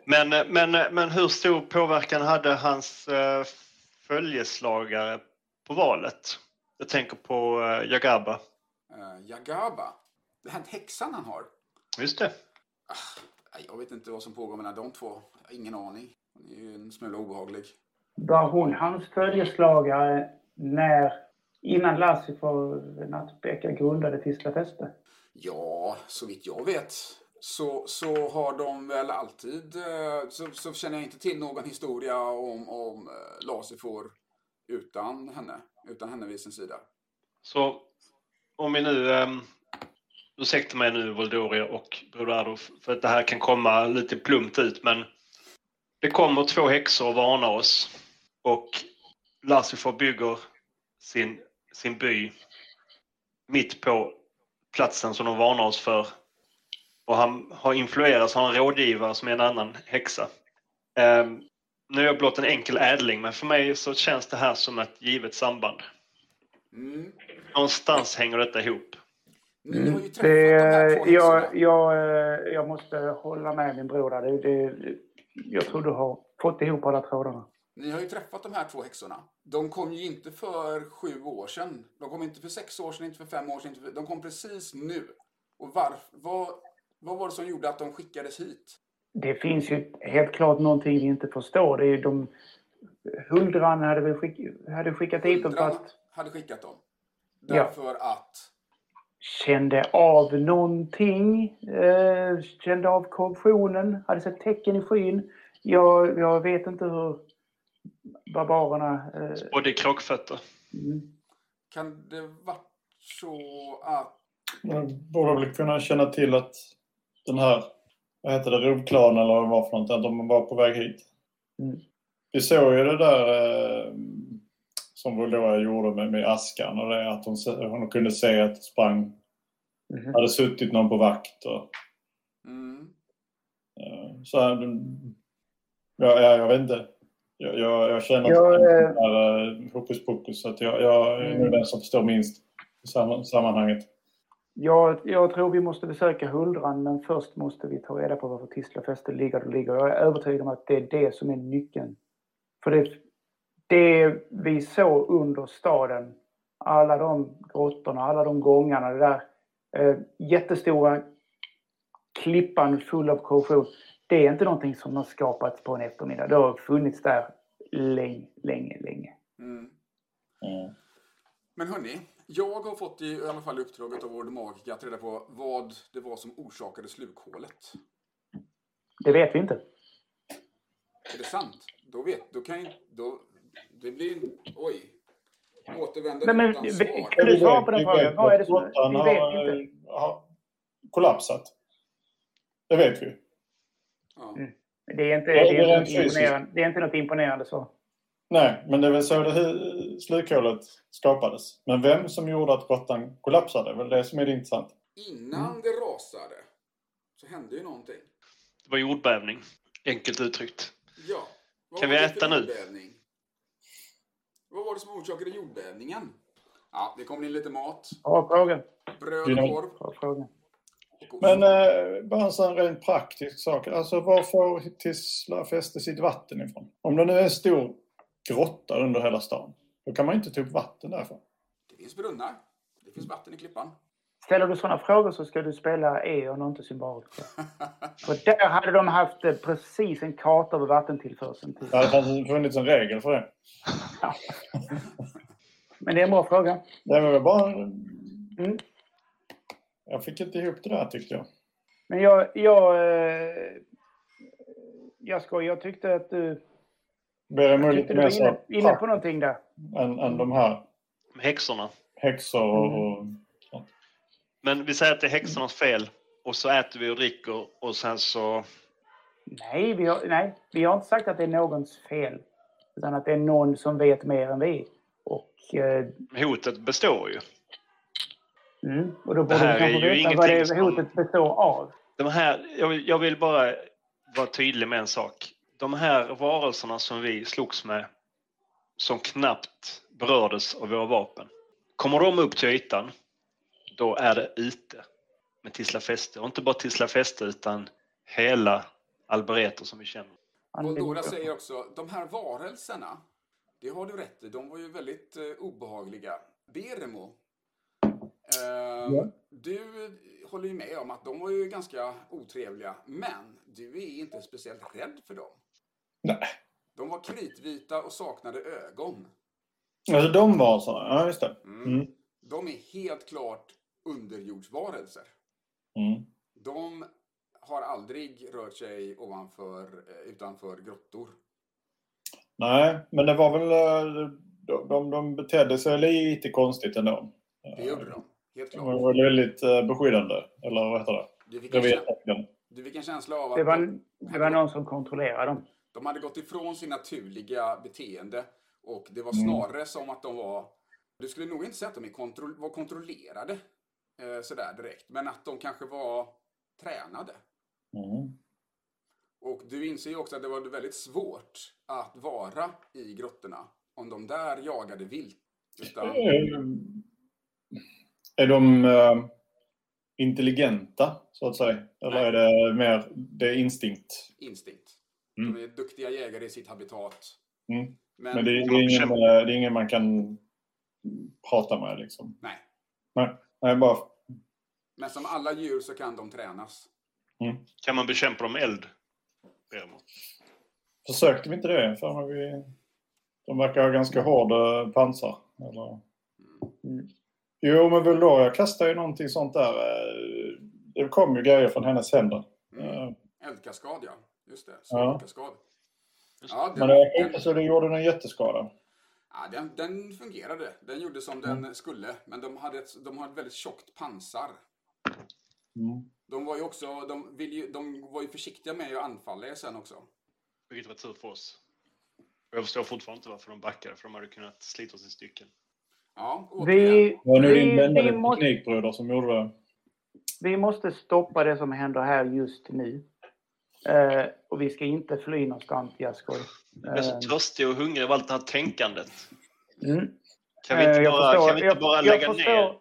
Men, men, men hur stor påverkan hade hans eh, följeslagare på valet? Jag tänker på eh, Jagaba. Uh, Jagaba. Den här häxan han har. Just det. Nej, Jag vet inte vad som pågår mellan de två. Jag har ingen aning. Hon är ju en smula obehaglig. Var hon hans följeslagare när, innan Lasse från Nattbäcka grundade Tisla fäste? Ja, så vitt jag vet så, så har de väl alltid... Eh, så, så känner jag inte till någon historia om, om eh, Lasifor utan henne. Utan henne vid sin sida. Så om vi nu, um, ursäkta mig nu Voldoria och Broder för att det här kan komma lite plumpt ut, men det kommer två häxor och varnar oss och Lassifor bygger sin, sin by mitt på platsen som de varnar oss för. Och han har influerats, han har en rådgivare som är en annan häxa. Ehm, nu är jag blott en enkel ädling, men för mig så känns det här som ett givet samband. Mm. Någonstans hänger detta ihop. Ni har ju träffat Det, de här två jag, häxorna. jag, eh, jag måste hålla med min bror där. Det, det, jag tror du har fått ihop alla trådarna. Ni har ju träffat de här två häxorna. De kom ju inte för sju år sedan. De kom inte för sex år sedan, inte för fem år sedan. Inte för... De kom precis nu. Och varför? Vad, vad var det som gjorde att de skickades hit? Det finns ju helt klart någonting vi inte förstår. Det är ju de... Huldran hade väl skick, hade skickat hit dem för Huldran att hade skickat dem. Ja. Därför att... kände av någonting. Eh, kände av korruptionen. Hade sett tecken i skyn. Jag, jag vet inte hur barbarerna... Eh, Och det är krockfötter. mm. Kan det vara så att... Man borde väl kunna känna till att den här, vad heter det, rovklanen eller vad det var för något, att de var på väg hit. Mm. Vi såg ju det där eh, som Volodya gjorde med, med askan och det att hon, hon kunde se att det sprang, Mhm. hade suttit någon på vakt och Mm. eh, så här, den- ja, ja, jag vet inte. Jag, jag, jag känner Jag, att det eh, är uh, hokus pokus så att jag, jag är Mm. den som förstår minst i sam- sammanhanget. Jag, jag tror vi måste besöka Huldran men först måste vi ta reda på varför Tisla fäste ligger där ligger. Jag är övertygad om att det är det som är nyckeln. För det, det vi såg under staden, alla de grottorna, alla de gångarna, det där eh, jättestora klippan full av korrosion. Det är inte någonting som har skapats på en eftermiddag. Det har funnits där länge, länge, länge. Mm. Mm. Men hörni, jag har fått i alla fall uppdraget av vår magiker att reda på vad det var som orsakade slukhålet. Det vet vi inte. Är det sant? Då vet, då kan ju, då, det blir, oj. Återvänder Nej, men utan svar. Kan du svara på den frågan? vet Vad är det som- vi har, vet inte. har kollapsat. Det vet vi. Ja. Mm. Det är inte, det det är inte, imponerande, det är inte något imponerande så. Nej, men det är väl så det slukhålet skapades. Men vem som gjorde att grottan kollapsade, det är väl det som är det intressanta. Innan det rasade så hände ju någonting. Det var jordbävning, enkelt uttryckt. Ja. Vad Kan var vi äta nu? jordbävning? Vad var det som orsakade jordbävningen? Ja, det kommer in lite mat. Bra fråga. Bröd och korv. Men eh, bara en sån rent praktisk sak. Alltså var får Tisla fäste sitt vatten ifrån? Om det nu är en stor grotta under hela stan, då kan man inte ta upp vatten därifrån. Det finns brunnar. Det finns vatten i klippan. Ställer du sådana frågor så ska du spela Eon och inte Symbolica. För där hade de haft eh, precis en karta över vattentillförseln. Till. Det hade funnits en regel för det. Men det är en bra fråga. Det var bara... Mm. Jag fick inte ihop det där tyckte jag. Men jag... Jag, eh, jag, ska, jag tyckte att du, Lite tyckte du mer så inne, inne på någonting där. än, än de här Häxorna. häxor och... Mm. och Men vi säger att det är häxornas fel och så äter vi och dricker och sen så... Nej vi, har, nej, vi har inte sagt att det är någons fel. Utan att det är någon som vet mer än vi. Och, eh, Hotet består ju. mm, och då Det borde vi här kanske veta vad det hotet består av. De här, jag, vill- jag vill bara vara tydlig med en sak. De här varelserna som vi slogs med, som knappt berördes av våra vapen. Kommer de upp till ytan, då är det ute med Tisla Fäste. Och inte bara Tisla Fäste, utan hela Albereto som vi känner. Voldora säger också, de här varelserna, det har du rätt i, de var ju väldigt eh, obehagliga. Beremo, eh, Ja. du håller ju med om att de var ju ganska otrevliga, men du är inte speciellt rädd för dem. Nej. De var kritvita och saknade ögon. Alltså de var såna, ja just det. Mm. Mm. De är helt klart underjordsvarelser. Mm. De har aldrig rört sig ovanför, eh, utanför grottor. Nej, men det var väl... eh, De, de, de betedde sig lite konstigt ändå. Det gjorde de, helt De klart. var väldigt eh, beskyddande, eller vad heter det? Du fick, en, du fick en känsla av att Det var, de, det var någon som kontrollerade dem. De hade gått ifrån sin naturliga beteende och det var Mm. snarare som att de var... Du skulle nog inte säga att de kontro, var kontrollerade eh, sådär direkt, men att de kanske var tränade. Mm. Och du inser ju också att det var väldigt svårt att vara i grottorna om de där jagade vilt. Utan, Eh, Är de... eh, intelligenta, så att säga? Eller är det mer det är instinkt? Instinkt. Mm. De är duktiga jägare i sitt habitat. Mm. Men, Men det, det, är ingen, det är ingen man kan prata med liksom? nej. Nej, bara... Men som alla djur så kan de tränas. Kan man bekämpa dem med eld? Försökte vi inte det? För vi... De verkar ha ganska hårda pansar. Eller... Mm. Jo, men Buldoria kastade ju någonting sånt där. Det kom ju grejer från hennes händer. Mm. Eldkaskad, ja. Just det. Ja. Eldkaskad. Ja, Men det verkar inte så det gjorde någon jätteskada. Ja, den, den fungerade. Den gjorde som den skulle. Men de hade ett, de har ett väldigt tjockt pansar. Mm. De var ju också, de, vill ju, de var ju försiktiga med att anfalla er sen också. Vilket var tur för oss. Jag förstår fortfarande inte varför de backade, för de hade kunnat slita oss i stycken. Ja. Vi, var nu måste, teknikbröder som gjorde det. vi måste stoppa det som händer här just nu. Eh, och vi ska inte fly någonstans, Jaskoj. Jag är så Eh, törstig och hungrig av allt det här tänkandet. mm. Kan vi inte Eh, jag bara, förstår- kan vi inte jag- bara jag lägga förstår, ner?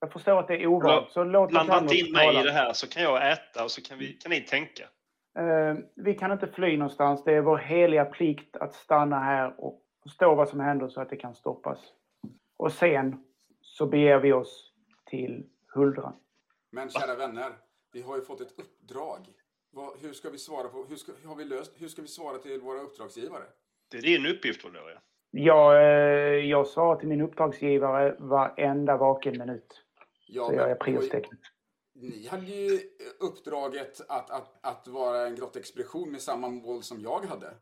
Jag förstår att det är ovant, så låt oss Blanda inte in mig tala. i det här så kan jag äta och så kan, vi, kan ni tänka. Eh, vi kan inte fly någonstans. Det är vår heliga plikt att stanna här och förstå vad som händer så att det kan stoppas. Och sen så beger vi oss till Huldra. Men kära vänner, vi har ju fått ett uppdrag. Vad, hur ska vi svara på, hur ska, har vi löst, hur ska vi svara till våra uppdragsgivare? Det är din uppgift, Valoria. Jag, eh, jag svarar till min uppdragsgivare varenda vaken minut. Ja, Så jag är men- priosteknisk. Ni hade ju uppdraget att, att, att vara en grottexpedition med samma mål som jag hade.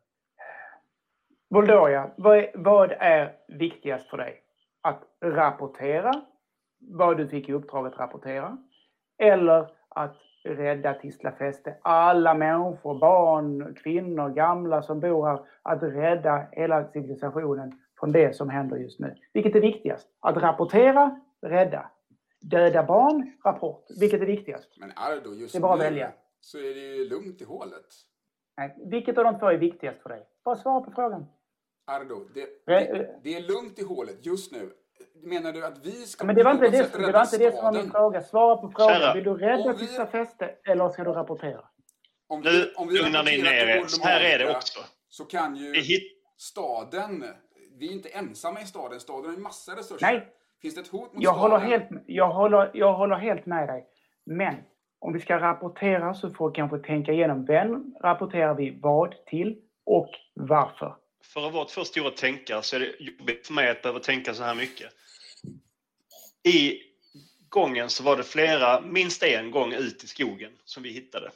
Voldoria, vad är, vad är viktigast för dig? Att rapportera vad du fick i uppdrag att rapportera? Eller att rädda Tisla fäste alla människor, barn, kvinnor, gamla som bor här. Att rädda hela civilisationen från det som händer just nu. Vilket är viktigast? Att rapportera, rädda. Döda barn, rapport. Vilket är viktigast? Men Ardo, just Det är bara att välja. så är det ju lugnt i hålet. Nej, vilket av de två är viktigast för dig? Bara svara på frågan. Ardo, det, det, det är lugnt i hålet just nu. Menar du att vi ska Men det var inte det, det, var inte det som var min fråga. Svara på frågan. Kära, Vill du rädda vi- Tisla fäste eller ska du rapportera? Om Nu vi, om vi lugnar ni rapporterar ner er. Här är det också. Så kan ju Vi hit, staden, vi är inte ensamma i staden, staden har ju massa resurser. Nej. Finns det ett hot mot Jag staden? håller, helt, jag, håller, jag håller helt med dig. Men om vi ska rapportera så får vi kanske tänka igenom vem rapporterar vi vad till och varför. för att vara två stora tänkare så är det jobbigt för mig att behöva tänka så här mycket. I gången så var det flera, minst en gång ut i skogen som vi hittade.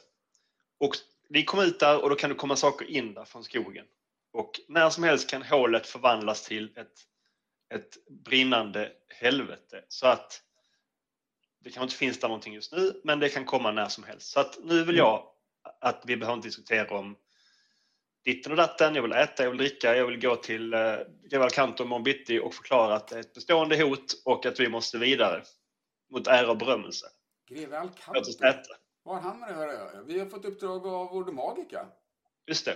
Och vi kom ut där och då kan det komma saker in där från skogen. Och när som helst kan hålet förvandlas till ett, ett brinnande helvete. Så att det kanske inte finns där någonting just nu, men det kan komma när som helst. Så att nu vill jag att vi behöver inte diskutera om ditten och datten, jag vill äta, jag vill dricka, jag vill gå till eh, Greve Alcanto imorgon bitti och förklara att det är ett bestående hot och att vi måste vidare mot ära och berömmelse. Greve Alcanto. Vad har han med det att göra? Vi har fått uppdrag av Ordo Magica. Just det.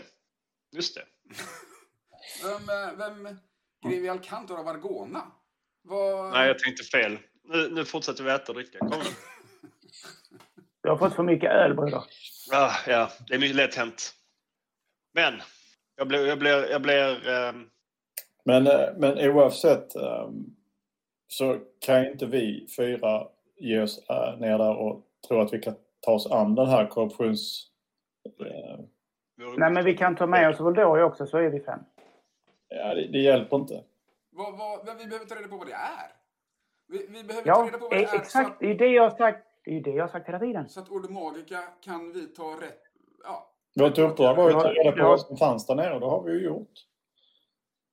Just det. Vem, eh, vem Greve Alcantor av Argona? Vad... Nej, jag tänkte fel. Nu, nu fortsätter vi äta och dricka. Kom. Du har fått för mycket öl, broder. Ah, ja, det är mycket lätt hänt. Men, jag blir... Jag blir, jag blir ehm, Men, eh, men oavsett ehm, så kan inte vi fyra ge oss eh, ner där och tro att vi kan ta oss an den här korruptions... eh, Nej, men vi kan ta med oss Voldoria också så är vi fem. Ja, det, det hjälper inte. Vad, vad, men vi behöver ta reda på vad det är. Vi, vi behöver ta Ja, reda på vad det är exakt. Det är det jag har sagt. Det är det jag har sagt hela tiden. så, att Ordo Magica kan vidta rätt... Ja. Vårt uppdrag var ju att ta Ja, reda på ja. vad som fanns där nere och det har vi ju gjort.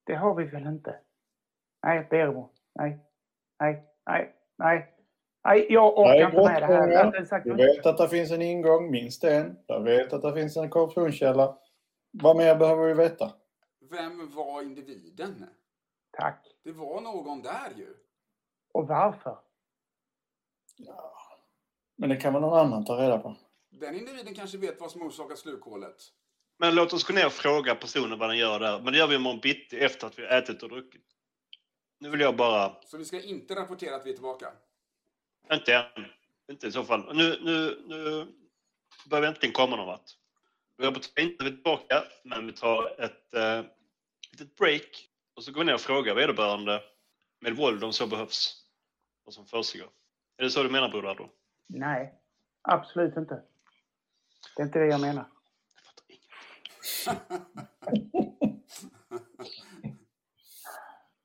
Det har vi väl inte? Nej, Bermo. Nej. Nej. Nej. Nej. Nej, jag orkar Nej, inte med det här. Jag inte sagt Du vet att det finns en ingång, minst en. Du vet att det finns en korruptionskälla. Vad mer behöver vi veta? Vem var individen? Tack. Det var någon där ju. Och varför? Men det kan väl någon annan ta reda på. Den individen kanske vet vad som orsakar slukhålet. Men låt oss gå ner och fråga personen vad den gör där. Men det gör vi imorgon bitti efter att vi har ätit och druckit. Nu vill jag bara... Så vi ska inte rapportera att vi är tillbaka. Inte än. inte i så fall. Nu, nu, nu börjar vi äntligen komma någon vart. Vi är på tre, inte vi är tillbaka, men vi tar ett eh, litet break och så går vi ner och frågar vederbörande med våld om så behövs. Vad som försiggår. Är det så du menar, Broder? Nej, absolut inte. Det är inte det jag menar.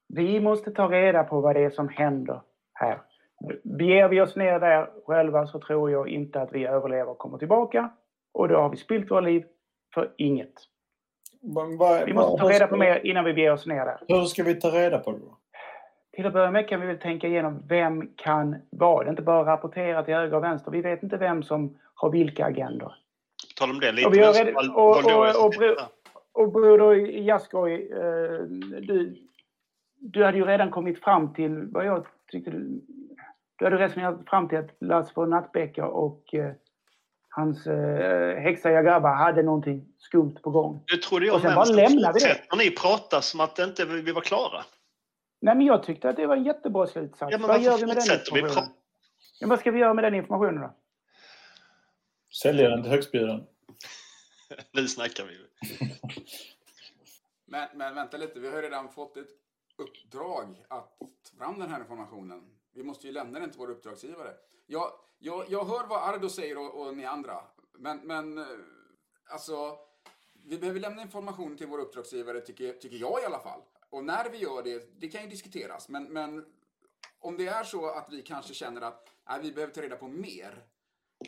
Vi måste ta reda på vad det är som händer här. Beger vi oss ner där själva så tror jag inte att vi överlever och kommer tillbaka. Och då har vi spillt våra liv för inget. Vad- vad- Vi måste ta reda på mer innan vi beger oss ner där. Hur ska vi ta reda på det då? Till att börja med kan vi väl tänka igenom vem kan vad. Inte bara rapportera till höger och vänster. Vi vet inte vem som har vilka agendor. Tal om det, lite Och vi har och- och- och- där. Och broder Jaskoj, eh, du, du hade ju redan kommit fram till vad jag tyckte du... Du hade resonerat fram till att Lars von Nattbäcker och eh, hans eh, häxa Jagaba hade någonting skumt på gång. Det trodde jag Och sen bara men lämnar vi det. fortsätter ni prata som att inte vi var klara. Nej, men jag tyckte att det var en jättebra slutsats. Ja, men vad gör vi med den fortsätter vi informationen? Ja, vad ska vi göra med den informationen då? Sälja den till högstbjudande. Nu snackar vi. Men, men vänta lite, vi har redan fått ett uppdrag att ta fram den här informationen. Vi måste ju lämna den till vår uppdragsgivare. Jag, jag, jag hör vad Ardo säger och, och ni andra. Men, men eh, alltså, vi behöver lämna information till vår uppdragsgivare, tycker, tycker jag i alla fall. Och när vi gör det, det kan ju diskuteras. Men, men om det är så att vi kanske känner att nej, vi behöver ta reda på mer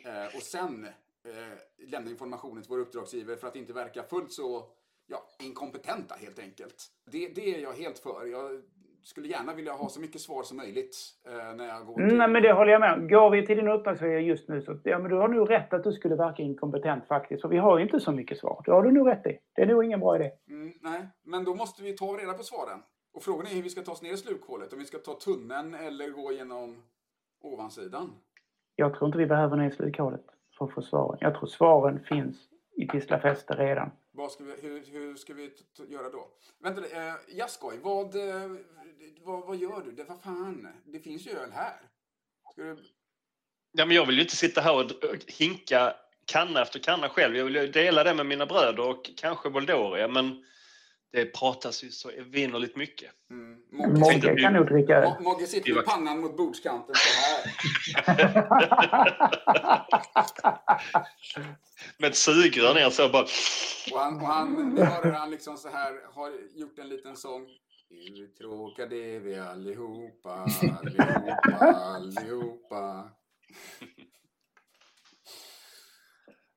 eh, och sen eh, lämna informationen till vår uppdragsgivare för att inte verka fullt så ja, inkompetenta helt enkelt. Det, det är jag helt för. Jag skulle gärna vilja ha så mycket svar som möjligt eh, när jag går till... Nej, men det håller jag med om. Går vi till din uppdragsgivare just nu så ja, men du har nog rätt att du skulle verka inkompetent faktiskt. För vi har ju inte så mycket svar. Det har du nog rätt i. Det är nog ingen bra idé. Mm, nej, men då måste vi ta reda på svaren. Och frågan är hur vi ska ta oss ner i slukhålet. Om vi ska ta tunneln eller gå genom ovansidan. Jag tror inte vi behöver i slukhålet för att få svaren. Jag tror svaren finns i Tislafäste redan. Vad ska vi, hur, hur ska vi göra då? Vänta, eh, Jaskoj, vad, eh, vad, vad gör du? Det, vad fan, det finns ju öl här. Ska du... Ja, men jag vill ju inte sitta här och hinka kanna efter kanna själv. Jag vill ju dela det med mina bröder och kanske Voldoria, men det pratas ju så evinnerligt mycket. Mm, Mogge vi- kan nog dricka öl. Mo- Mogge sitter med pannan mot bordskanten så här. Med ett sugrör ner så bara... Och han, och han, hur han liksom så här har gjort en liten sång. Uttråkade är vi allihopa, allihopa, allihopa.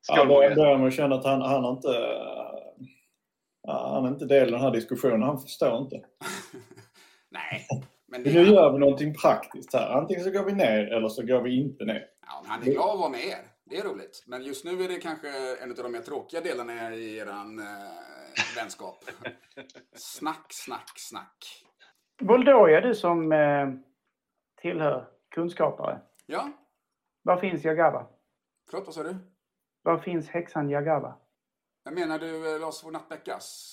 Skål, börjar Mogge. börjar med att känna att han, han har inte... Han är inte del av den här diskussionen. Han förstår inte. Nej, men Nu det, gör vi någonting praktiskt här. Antingen så går vi ner eller så går vi inte ner. ja, men han är glad att vara med er. Det är roligt. Men just nu är det kanske en av de mer tråkiga delarna i eran eh, vänskap. Snack, snack, snack. Voldoja, du som eh, tillhör kunskapare. Ja, Var finns Jagaba? förlåt, vad sa du? Var finns häxan Jagaba? Jag menar du eh, Lars von Nattbäckas?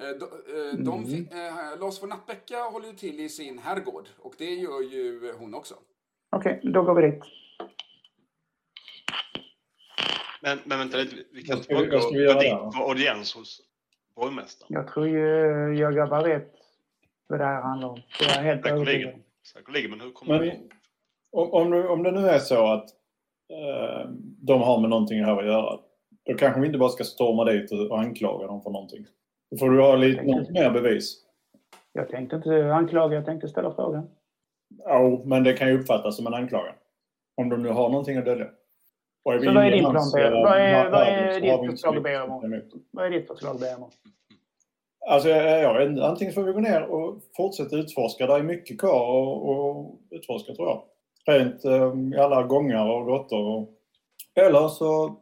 Eh, de, eh, de, eh, Lars von Nattbäcka håller ju till i sin herrgård och det gör ju hon också. Okej, då går vi dit. Men, men vänta lite, vi kan inte vi gå dit på audiens hos borgmästaren. Jag tror ju Jagaba vet vad det här handlar om. Det är jag helt övertygad Säkerligen. men hur kommer Men det Om, om, nu- om det nu är så att eh, de har med någonting här att göra. Då kanske vi inte bara ska storma dit och, anklaga dem för någonting. Då får du ha lite något mer bevis. Jag tänkte inte anklaga, jag tänkte ställa frågan. Ja, men det kan ju uppfattas som en anklagan. Om de nu har någonting att dölja. Så vad är din plan, eh, Vad är- vad är ditt förslag, emot. Vad är ditt förslag, Bemo? Alltså, inte. Antingen får vi gå ner och fortsätta utforska. Det är mycket kvar att att utforska, tror jag. Rent eh, i alla gångar och grottor. Och... Eller så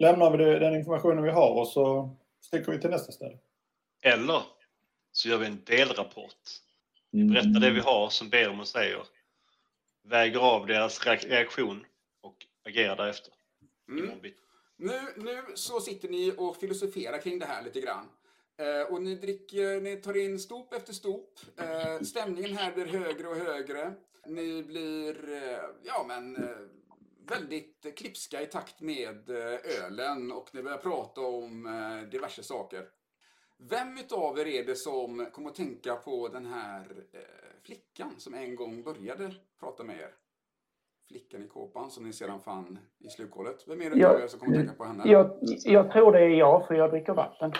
lämnar vi det, den informationen vi har och så sticker vi till nästa ställe. Eller så gör vi en delrapport. Mm. Berättar det vi har som Bermo säger. Väger av deras reak- reaktion och agerar därefter. Mm. Nu, nu så sitter ni och filosoferar kring det här lite grann. Eh, och ni dricker, ni tar in stop efter stop. Eh, stämningen här blir högre och högre. Ni blir, eh, ja men, eh, väldigt klipska i takt med eh, ölen och ni börjar prata om eh, diverse saker. Vem utav er är det som kommer att tänka på den här eh, flickan som en gång började prata med er? Flickan i kåpan som ni sedan fann i slukhålet. Vem är det Ja. utav er som kommer att tänka på henne? Jag, jag tror det är jag, för jag dricker vatten.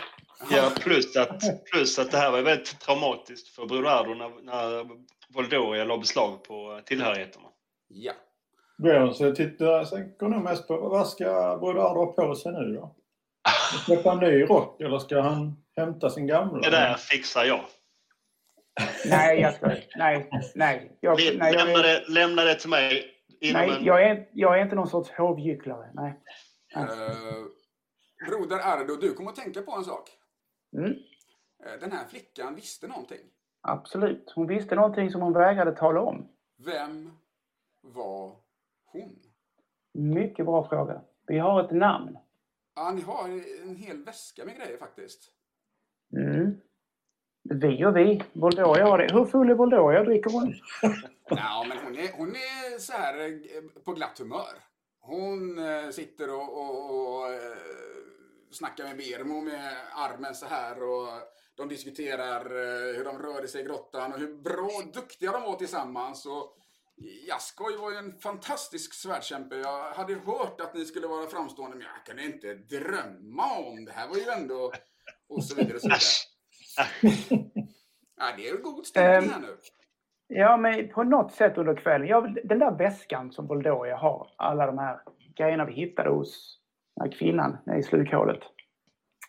Ja, plus att, plus att det här var väldigt traumatiskt för Brunardo när, när Voldoria la beslag på tillhörigheterna. Ja. Björn, så jag tittar, sen går nog mest på vad ska Brodardo ha på sig nu då? Ska han ny rock eller ska han hämta sin gamla? Det där fixar jag. Nej, jag ska, nej, nej. Jag, nej, jag, Lämna det, lämna det till mig. Inom nej en, jag, är, jag är inte någon sorts hovgycklare. Nej. Eh, broder Ardo, du kommer att tänka på en sak. Mm, Eh, den här flickan visste någonting. absolut. Hon visste någonting som hon vägrade tala om. Vem var hon? Mycket bra fråga. Vi har ett namn. Ja, ni har en hel väska med grejer faktiskt. Mm. Vi och vi. Voldoria har det. Hur full är Voldoria? Dricker hon? Ja, men hon är, hon är så här eh, på glatt humör. Hon eh, sitter och, och, och eh, snackar med Bermo med armen så här och de diskuterar hur de rörde sig i grottan och hur bra och duktiga de var tillsammans. Och Jaskoj var ju en fantastisk svärdkämpe. Jag hade hört att ni skulle vara framstående, men jag kunde inte drömma om det här var ju ändå... Och så vidare och så vidare. Ja, det är god stämning här nu. Ja, men på något sätt under kvällen. Ja, den där väskan som Voldoria har. Alla de här grejerna vi hittade hos den här kvinnan i slukhålet.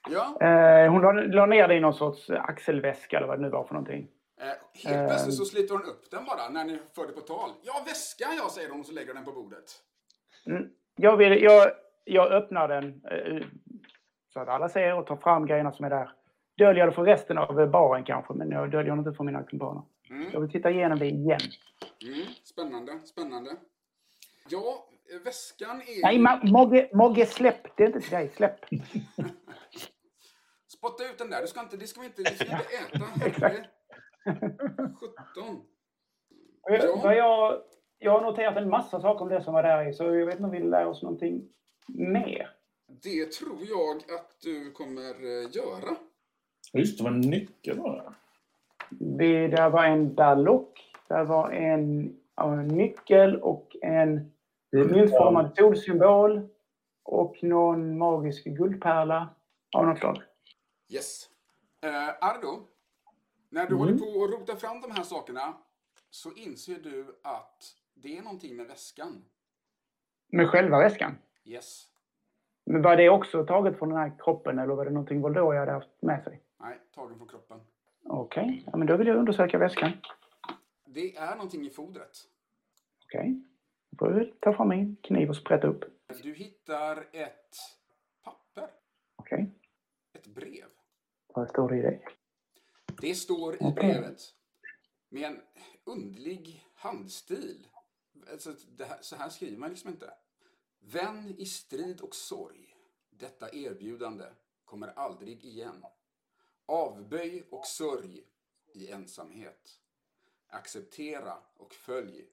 Ja. Eh, hon la, la ner det i någon sorts axelväska eller vad det nu var för någonting. Eh, helt Ehm. plötsligt så sliter hon upp den bara när ni förde på tal. Ja, väska ja, säger hon och så lägger den på bordet. Mm. Jag, vill, jag, jag öppnar den eh, så att alla ser och tar fram grejerna som är där. Döljer det för resten av baren kanske, men jag döljer det inte för mina kumpaner. Mm. Jag vill titta igenom det igen. Mm. Spännande, spännande. Ja, eh, väskan är... Nej, Ma- Mogge, Mogge, släpp! Det är inte till dig. Släpp! Spotta ut den där. Du ska inte, det ska vi inte, det ska vi inte äta. Exakt. Herre 17. Jag, vad jag, jag har noterat en massa saker om det som var där i, så jag vet inte om vi lär oss någonting mer. Det tror jag att du kommer eh, göra. Just det, var en nyckel var det. Där var en dallock, där var en, ja, en nyckel och en myntformad solsymbol och någon magisk guldpärla av något slag. Yes. Eh, Ardo, när du Mm. håller på och rotar fram de här sakerna så inser du att det är någonting med väskan. Med själva väskan. Yes. Men var det också taget från den här kroppen eller var det någonting Voldoria hade haft med sig? Nej, tagen från kroppen. Okej, ja, men då vill jag undersöka väskan. Det är någonting i fodret. Okej. Då får vi ta fram min kniv och sprätta upp. Du hittar ett papper, Okej, ett brev. vad står det i det? Det står i Okej. brevet med en underlig handstil. Alltså, här, så här skriver man liksom inte. Vän i strid och sorg. Detta erbjudande kommer aldrig igen. Avböj och sörj i ensamhet. Acceptera och följ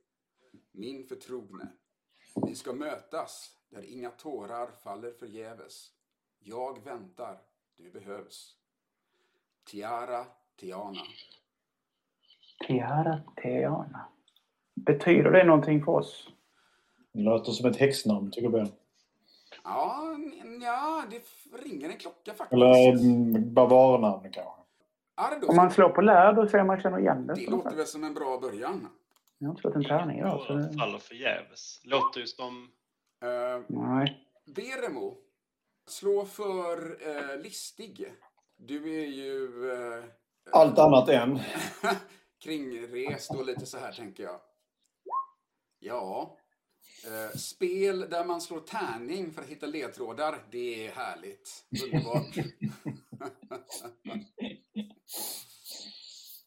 min förtrogne. Vi ska mötas där inga tårar faller förgäves. Jag väntar, du behövs. Tiara Tiana. Tiara Teana. Betyder det någonting för oss? Det låter som ett häxnamn, tycker jag. Ja, ja, det ringer en klocka faktiskt. Eller barbarnamn kanske. Ardo, Om man slår på lär då ser man känner igen det. det låter väl som en bra början. Jag har inte slått en tärning idag. Så... Faller förgäves. Låter ju som... Uh, Nej. Beremo, slå för eh, listig. Du är ju eh, Allt annat än. kringrest och lite så här tänker jag. Ja. Eh, spel där man slår tärning för att hitta ledtrådar, det är härligt. Underbart.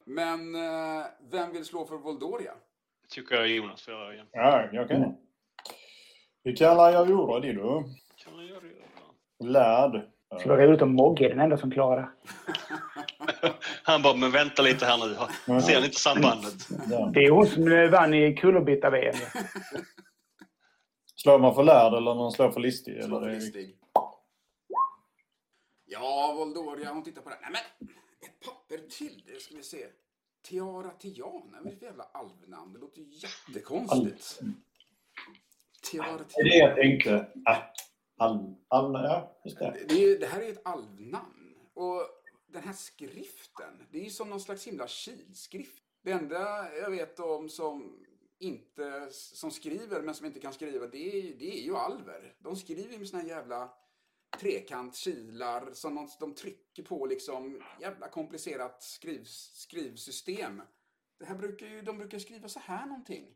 Men eh, vem vill slå för Voldoria? Tycker jag Jonas får göra igen. Ja, jag kan. Vi kallar jag gjorde det då. Kan man göra det? Lärd. Det skulle vara roligt om Mogge är den enda som klarar det. Han bara, men vänta lite här nu. Ser ni inte sambandet? Det är hon som vann i kullerbytta-VM. Slår man för lärd eller någon slår för listig? Slå Eller för listig. Ja, Voldoria, hon tittar på det. Nej, men ett papper till. Det ska vi se. Tiara Tiana, vad är det för jävla alvnamn? Det låter ju jättekonstigt. Tiara Det är det jag Tiana. tänkte. All, all, ja, just det. Det, är, det här är ett alvnamn. Och den här skriften, det är ju som någon slags himla kilskrift. Det enda jag vet om som inte som skriver men som inte kan skriva, det är, det är ju alver. De skriver med såna här jävla trekantkilar som de, de trycker på liksom jävla komplicerat skriv, skrivsystem. Det här brukar ju, de brukar skriva så här någonting.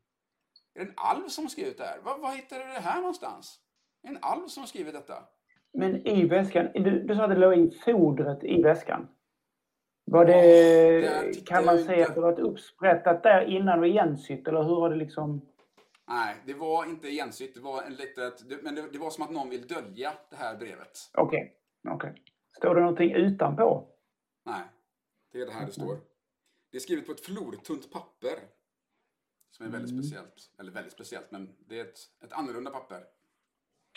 Är det en alv som har skrivit det här? Vad, vad hittar du det här någonstans? Är det en alv som har skrivit detta? Men i väskan, du, du sa att det låg i fodret i väskan. Var det, kan man jag säga att det var ett uppsprättat där innan och igensytt eller hur var det liksom? Nej, det var inte igensytt. Det var en litet, det, men det, det var som att någon vill dölja det här brevet. Okej, okej. Står det någonting utanpå? Nej, det är det här det står. Det är skrivet på ett flortunt papper. Som är väldigt Mm. speciellt. Eller väldigt speciellt, men det är ett, ett annorlunda papper.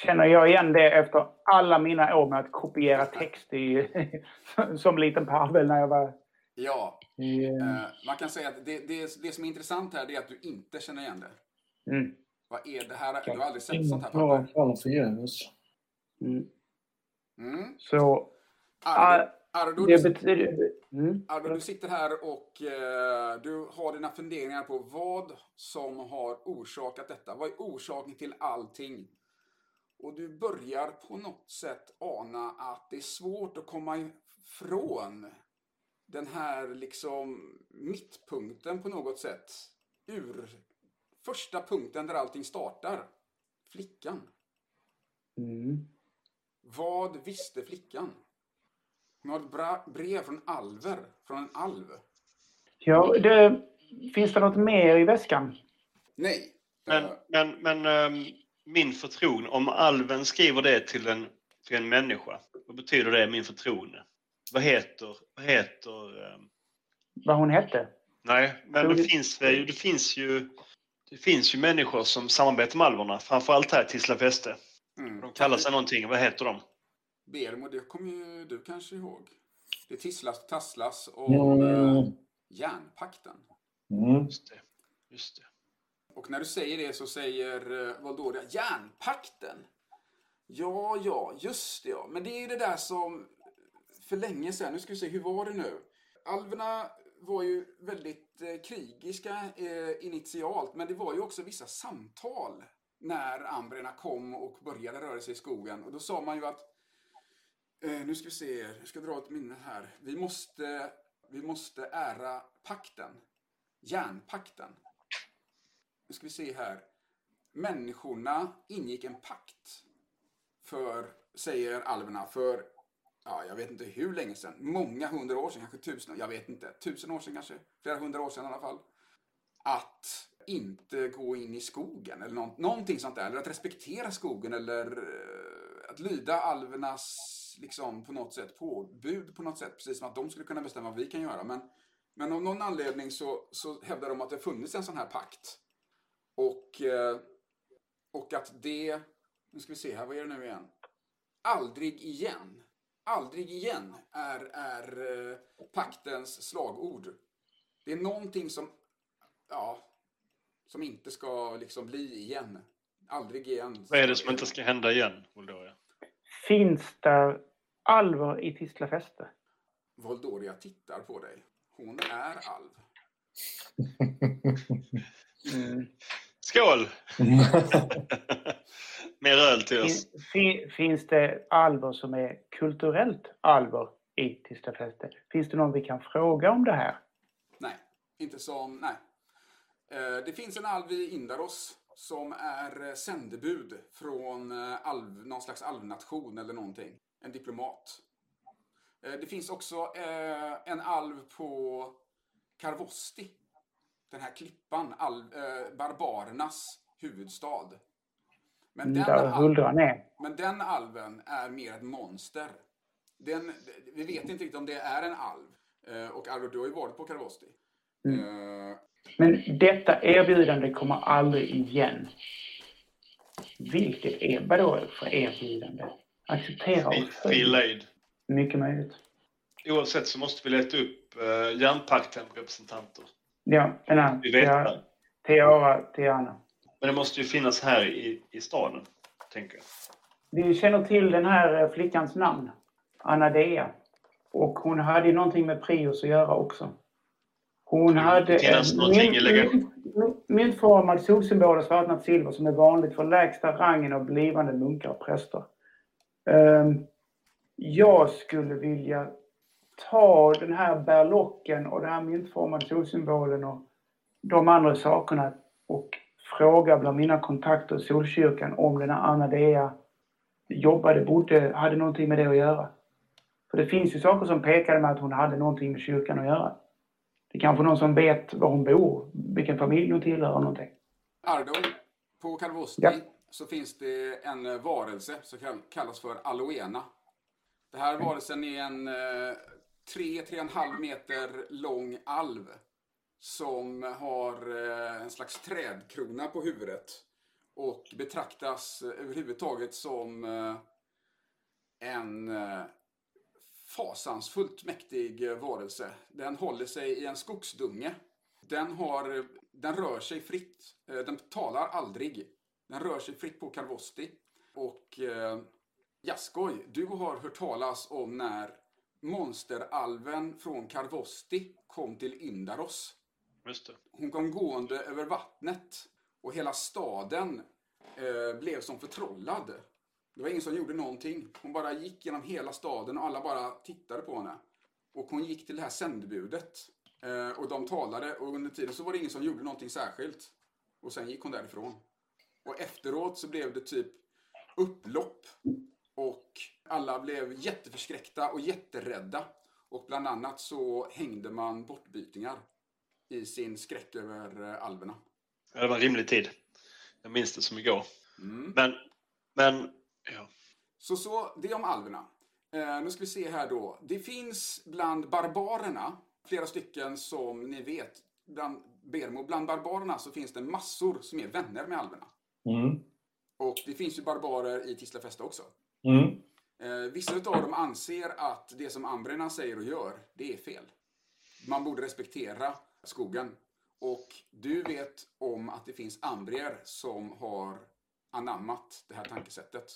Känner jag igen det efter alla mina år med att kopiera text i, som liten parvel när jag var Ja, i... eh, man kan säga att det, det, det som är intressant här är att du inte känner igen det. Mm. Vad är det här? Du har aldrig sett sånt här papper? fall förgäves. Mm. Mm. Så Ardo, Ardo, det du, betyder... Mm. Ardo, du sitter här och eh, du har dina funderingar på vad som har orsakat detta. Vad är orsaken till allting? Och du börjar på något sätt ana att det är svårt att komma ifrån den här liksom mittpunkten på något sätt. Ur första punkten där allting startar. Flickan. Mm. Vad visste flickan? Hon har ett bra brev från Alver, från en alv. Ja, det, finns det något mer i väskan? Nej. Men, Eh, men, men ehm, min förtroende, om alven skriver det till en, till en människa, vad betyder det, min förtroende? Vad heter, vad heter ehm, Vad hon hette? nej, men det finns, det, det finns ju det finns ju människor som samarbetar med alverna, framförallt här i Tisla fäste. mm. De kallar sig någonting, vad heter de? Bermo, det kommer ju du kanske ihåg. Det tisslas och tasslas om eh, Mm. järnpakten. Mm. Just det. Just det. Och när du säger det så säger eh, Valdoria, järnpakten? Ja, ja, just det ja. Men det är ju det där som för länge sedan, nu ska vi se, hur var det nu? Alverna var ju väldigt eh, krigiska eh, initialt, men det var ju också vissa samtal när ambrerna kom och började röra sig i skogen. Och då sa man ju att, nu ska vi se, jag ska dra ett minne här. Vi måste, vi måste ära pakten, järnpakten. Nu ska vi se här. Människorna ingick en pakt för, säger alverna, för ja, jag vet inte hur länge sedan. Många hundra år sedan, kanske tusen, jag vet inte. Tusen år sedan kanske, flera hundra år sedan i alla fall. Att inte gå in i skogen eller nå- någonting sånt där. Eller att respektera skogen eller eh, att lyda alvernas liksom på något sätt påbud på något sätt. Precis som att de skulle kunna bestämma vad vi kan göra. Men, men av någon anledning så, så hävdar de att det funnits en sån här pakt. Och, eh, och att det, nu ska vi se här, vad är det nu igen? Aldrig igen. Aldrig igen är, är eh, paktens slagord. Det är någonting som, ja, som inte ska liksom bli igen. Aldrig igen. Vad är det som inte ska hända igen, Voldoria? Finns det alver i Tisla fäste? Voldoria tittar på dig. Hon är alv. Mm. Skål! Mer öl till oss. Fin, fin, finns det alver som är kulturellt alver i Tisla fäste? Finns det någon vi kan fråga om det här? Nej, inte som, nej. Eh, Det finns en alv i Indaros som är eh, sändebud från eh, alv, någon slags alvnation eller någonting. En diplomat. Det finns också en alv på Karvosti. Den här klippan, alv, eh, barbarernas huvudstad. Men den, Där alv, huldran är. men den alven är mer ett monster. Den, vi vet inte riktigt om det är en alv. Eh, och Ardo, du har ju varit på Karvosti. Mm. Eh, Men detta erbjudande kommer aldrig igen. Vilket är vadå för erbjudande? Acceptera och fri. Mycket möjligt. Oavsett så måste vi leta upp uh, järnpakten-representanter. Ja, Tia- det. Tiara, Tiana. Men det måste ju finnas här i, i staden, tänker jag. Vi känner till den här eh, flickans namn. Anadea. Och hon hade ju någonting med Prius att göra också. Hon Det hade en myntformad solsymbol av svartnat silver som är vanligt för lägsta rangen av blivande munkar och präster. Ehm, jag skulle vilja ta den här berlocken och den här myntformade solsymbolen och de andra sakerna och fråga bland mina kontakter i Solkyrkan om den här Anadea jobbade, bodde, hade någonting med det att göra. För det finns ju saker som pekade med att hon hade någonting med kyrkan att göra. Det är kanske någon som vet var hon bor, vilken familj hon tillhör och någonting. Ardo, på Karvosti Ja. så finns det en eh, varelse som kall- kallas för Aloena. Det här varelsen är en eh, 3-3,5 meter lång alv som har eh, en slags trädkrona på huvudet och betraktas överhuvudtaget som eh, en eh, fasansfullt mäktig varelse. Den håller sig i en skogsdunge. Den, har, den rör sig fritt. Den talar aldrig. Den rör sig fritt på Karvosti. Och eh, Jaskoj, du har hört talas om när monsteralven från Karvosti kom till Indaros. Just det. Hon kom gående över vattnet och hela staden eh, blev som förtrollad. Det var ingen som gjorde någonting. Hon bara gick genom hela staden och alla bara tittade på henne. Och hon gick till det här sändebudet. Eh, och de talade och under tiden så var det ingen som gjorde någonting särskilt. Och sen gick hon därifrån. Och efteråt så blev det typ upplopp. Och alla blev jätteförskräckta och jätterädda. Och bland annat så hängde man bortbytingar i sin skräck över eh, alverna. Ja, det var en rimlig tid. Jag minns det som igår. Mm. Men, men ja. Så, så det om alverna. Eh, nu ska vi se här då. Det finns bland barbarerna, flera stycken som ni vet, bland Bermo, bland barbarerna så finns det massor som är vänner med alverna. Mm. Och det finns ju barbarer i Tislafesta också. Mm. Eh, vissa av dem anser att det som ambrerna säger och gör, det är fel. Man borde respektera skogen. Och du vet om att det finns ambrier som har anammat det här tankesättet.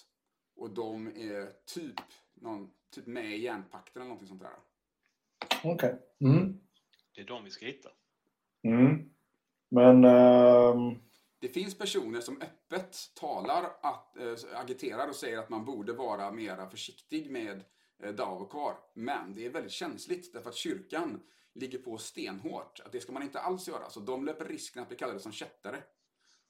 Och de är typ, någon, typ med i järnpakten eller någonting sånt där. Okej. Mm. Det är de vi ska hitta. Mm. Men... ehm, det finns personer som öppet talar, att, äh, agiterar och säger att man borde vara mera försiktig med eh, äh, Davokar. Men det är väldigt känsligt därför att kyrkan ligger på stenhårt. Att det ska man inte alls göra. Så de löper risken att bli kallade som kättare.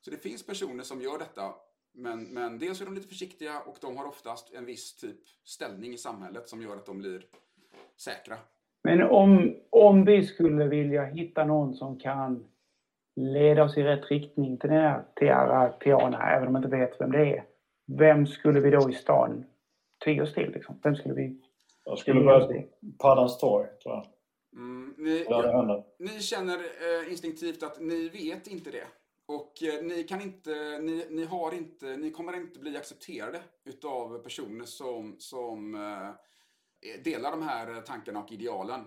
Så det finns personer som gör detta. Men, men dels är de lite försiktiga och de har oftast en viss typ ställning i samhället som gör att de blir säkra. Men om, om vi skulle vilja hitta någon som kan leda oss i rätt riktning till den här Tiara Tiana, även om man inte vet vem det är. Vem skulle vi då i stan ty oss till? Liksom? Vem skulle vi jag skulle börja? Paddans torg, tror jag. Mm, ni. Ni känner eh, instinktivt att ni vet inte det. Och eh, ni kan inte, ni, ni har inte, ni kommer inte bli accepterade utav personer som, som eh, delar de här tankarna och idealen.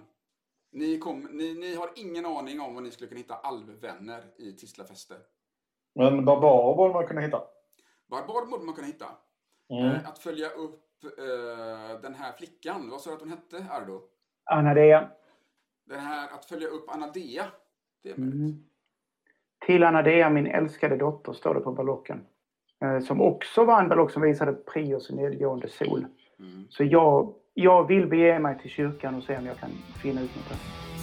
Ni, kom, ni, ni har ingen aning om vad ni skulle kunna hitta alvvänner i Tislafäste. Men barbarer borde man kunna hitta. Barbar borde man kunna hitta. Mm. Eh, att följa upp eh, den här flickan, vad sa du att hon hette, Ardo? Anadea. Den här, att följa upp Anadea. Det är möjligt. Mm. Till Anadea, min älskade dotter, står det på ballocken. Eh, Som också var en ballock som visade Prios nedgående sol. Mm. Så jag, jag vill bege mig till kyrkan och se om jag kan finna ut något. där.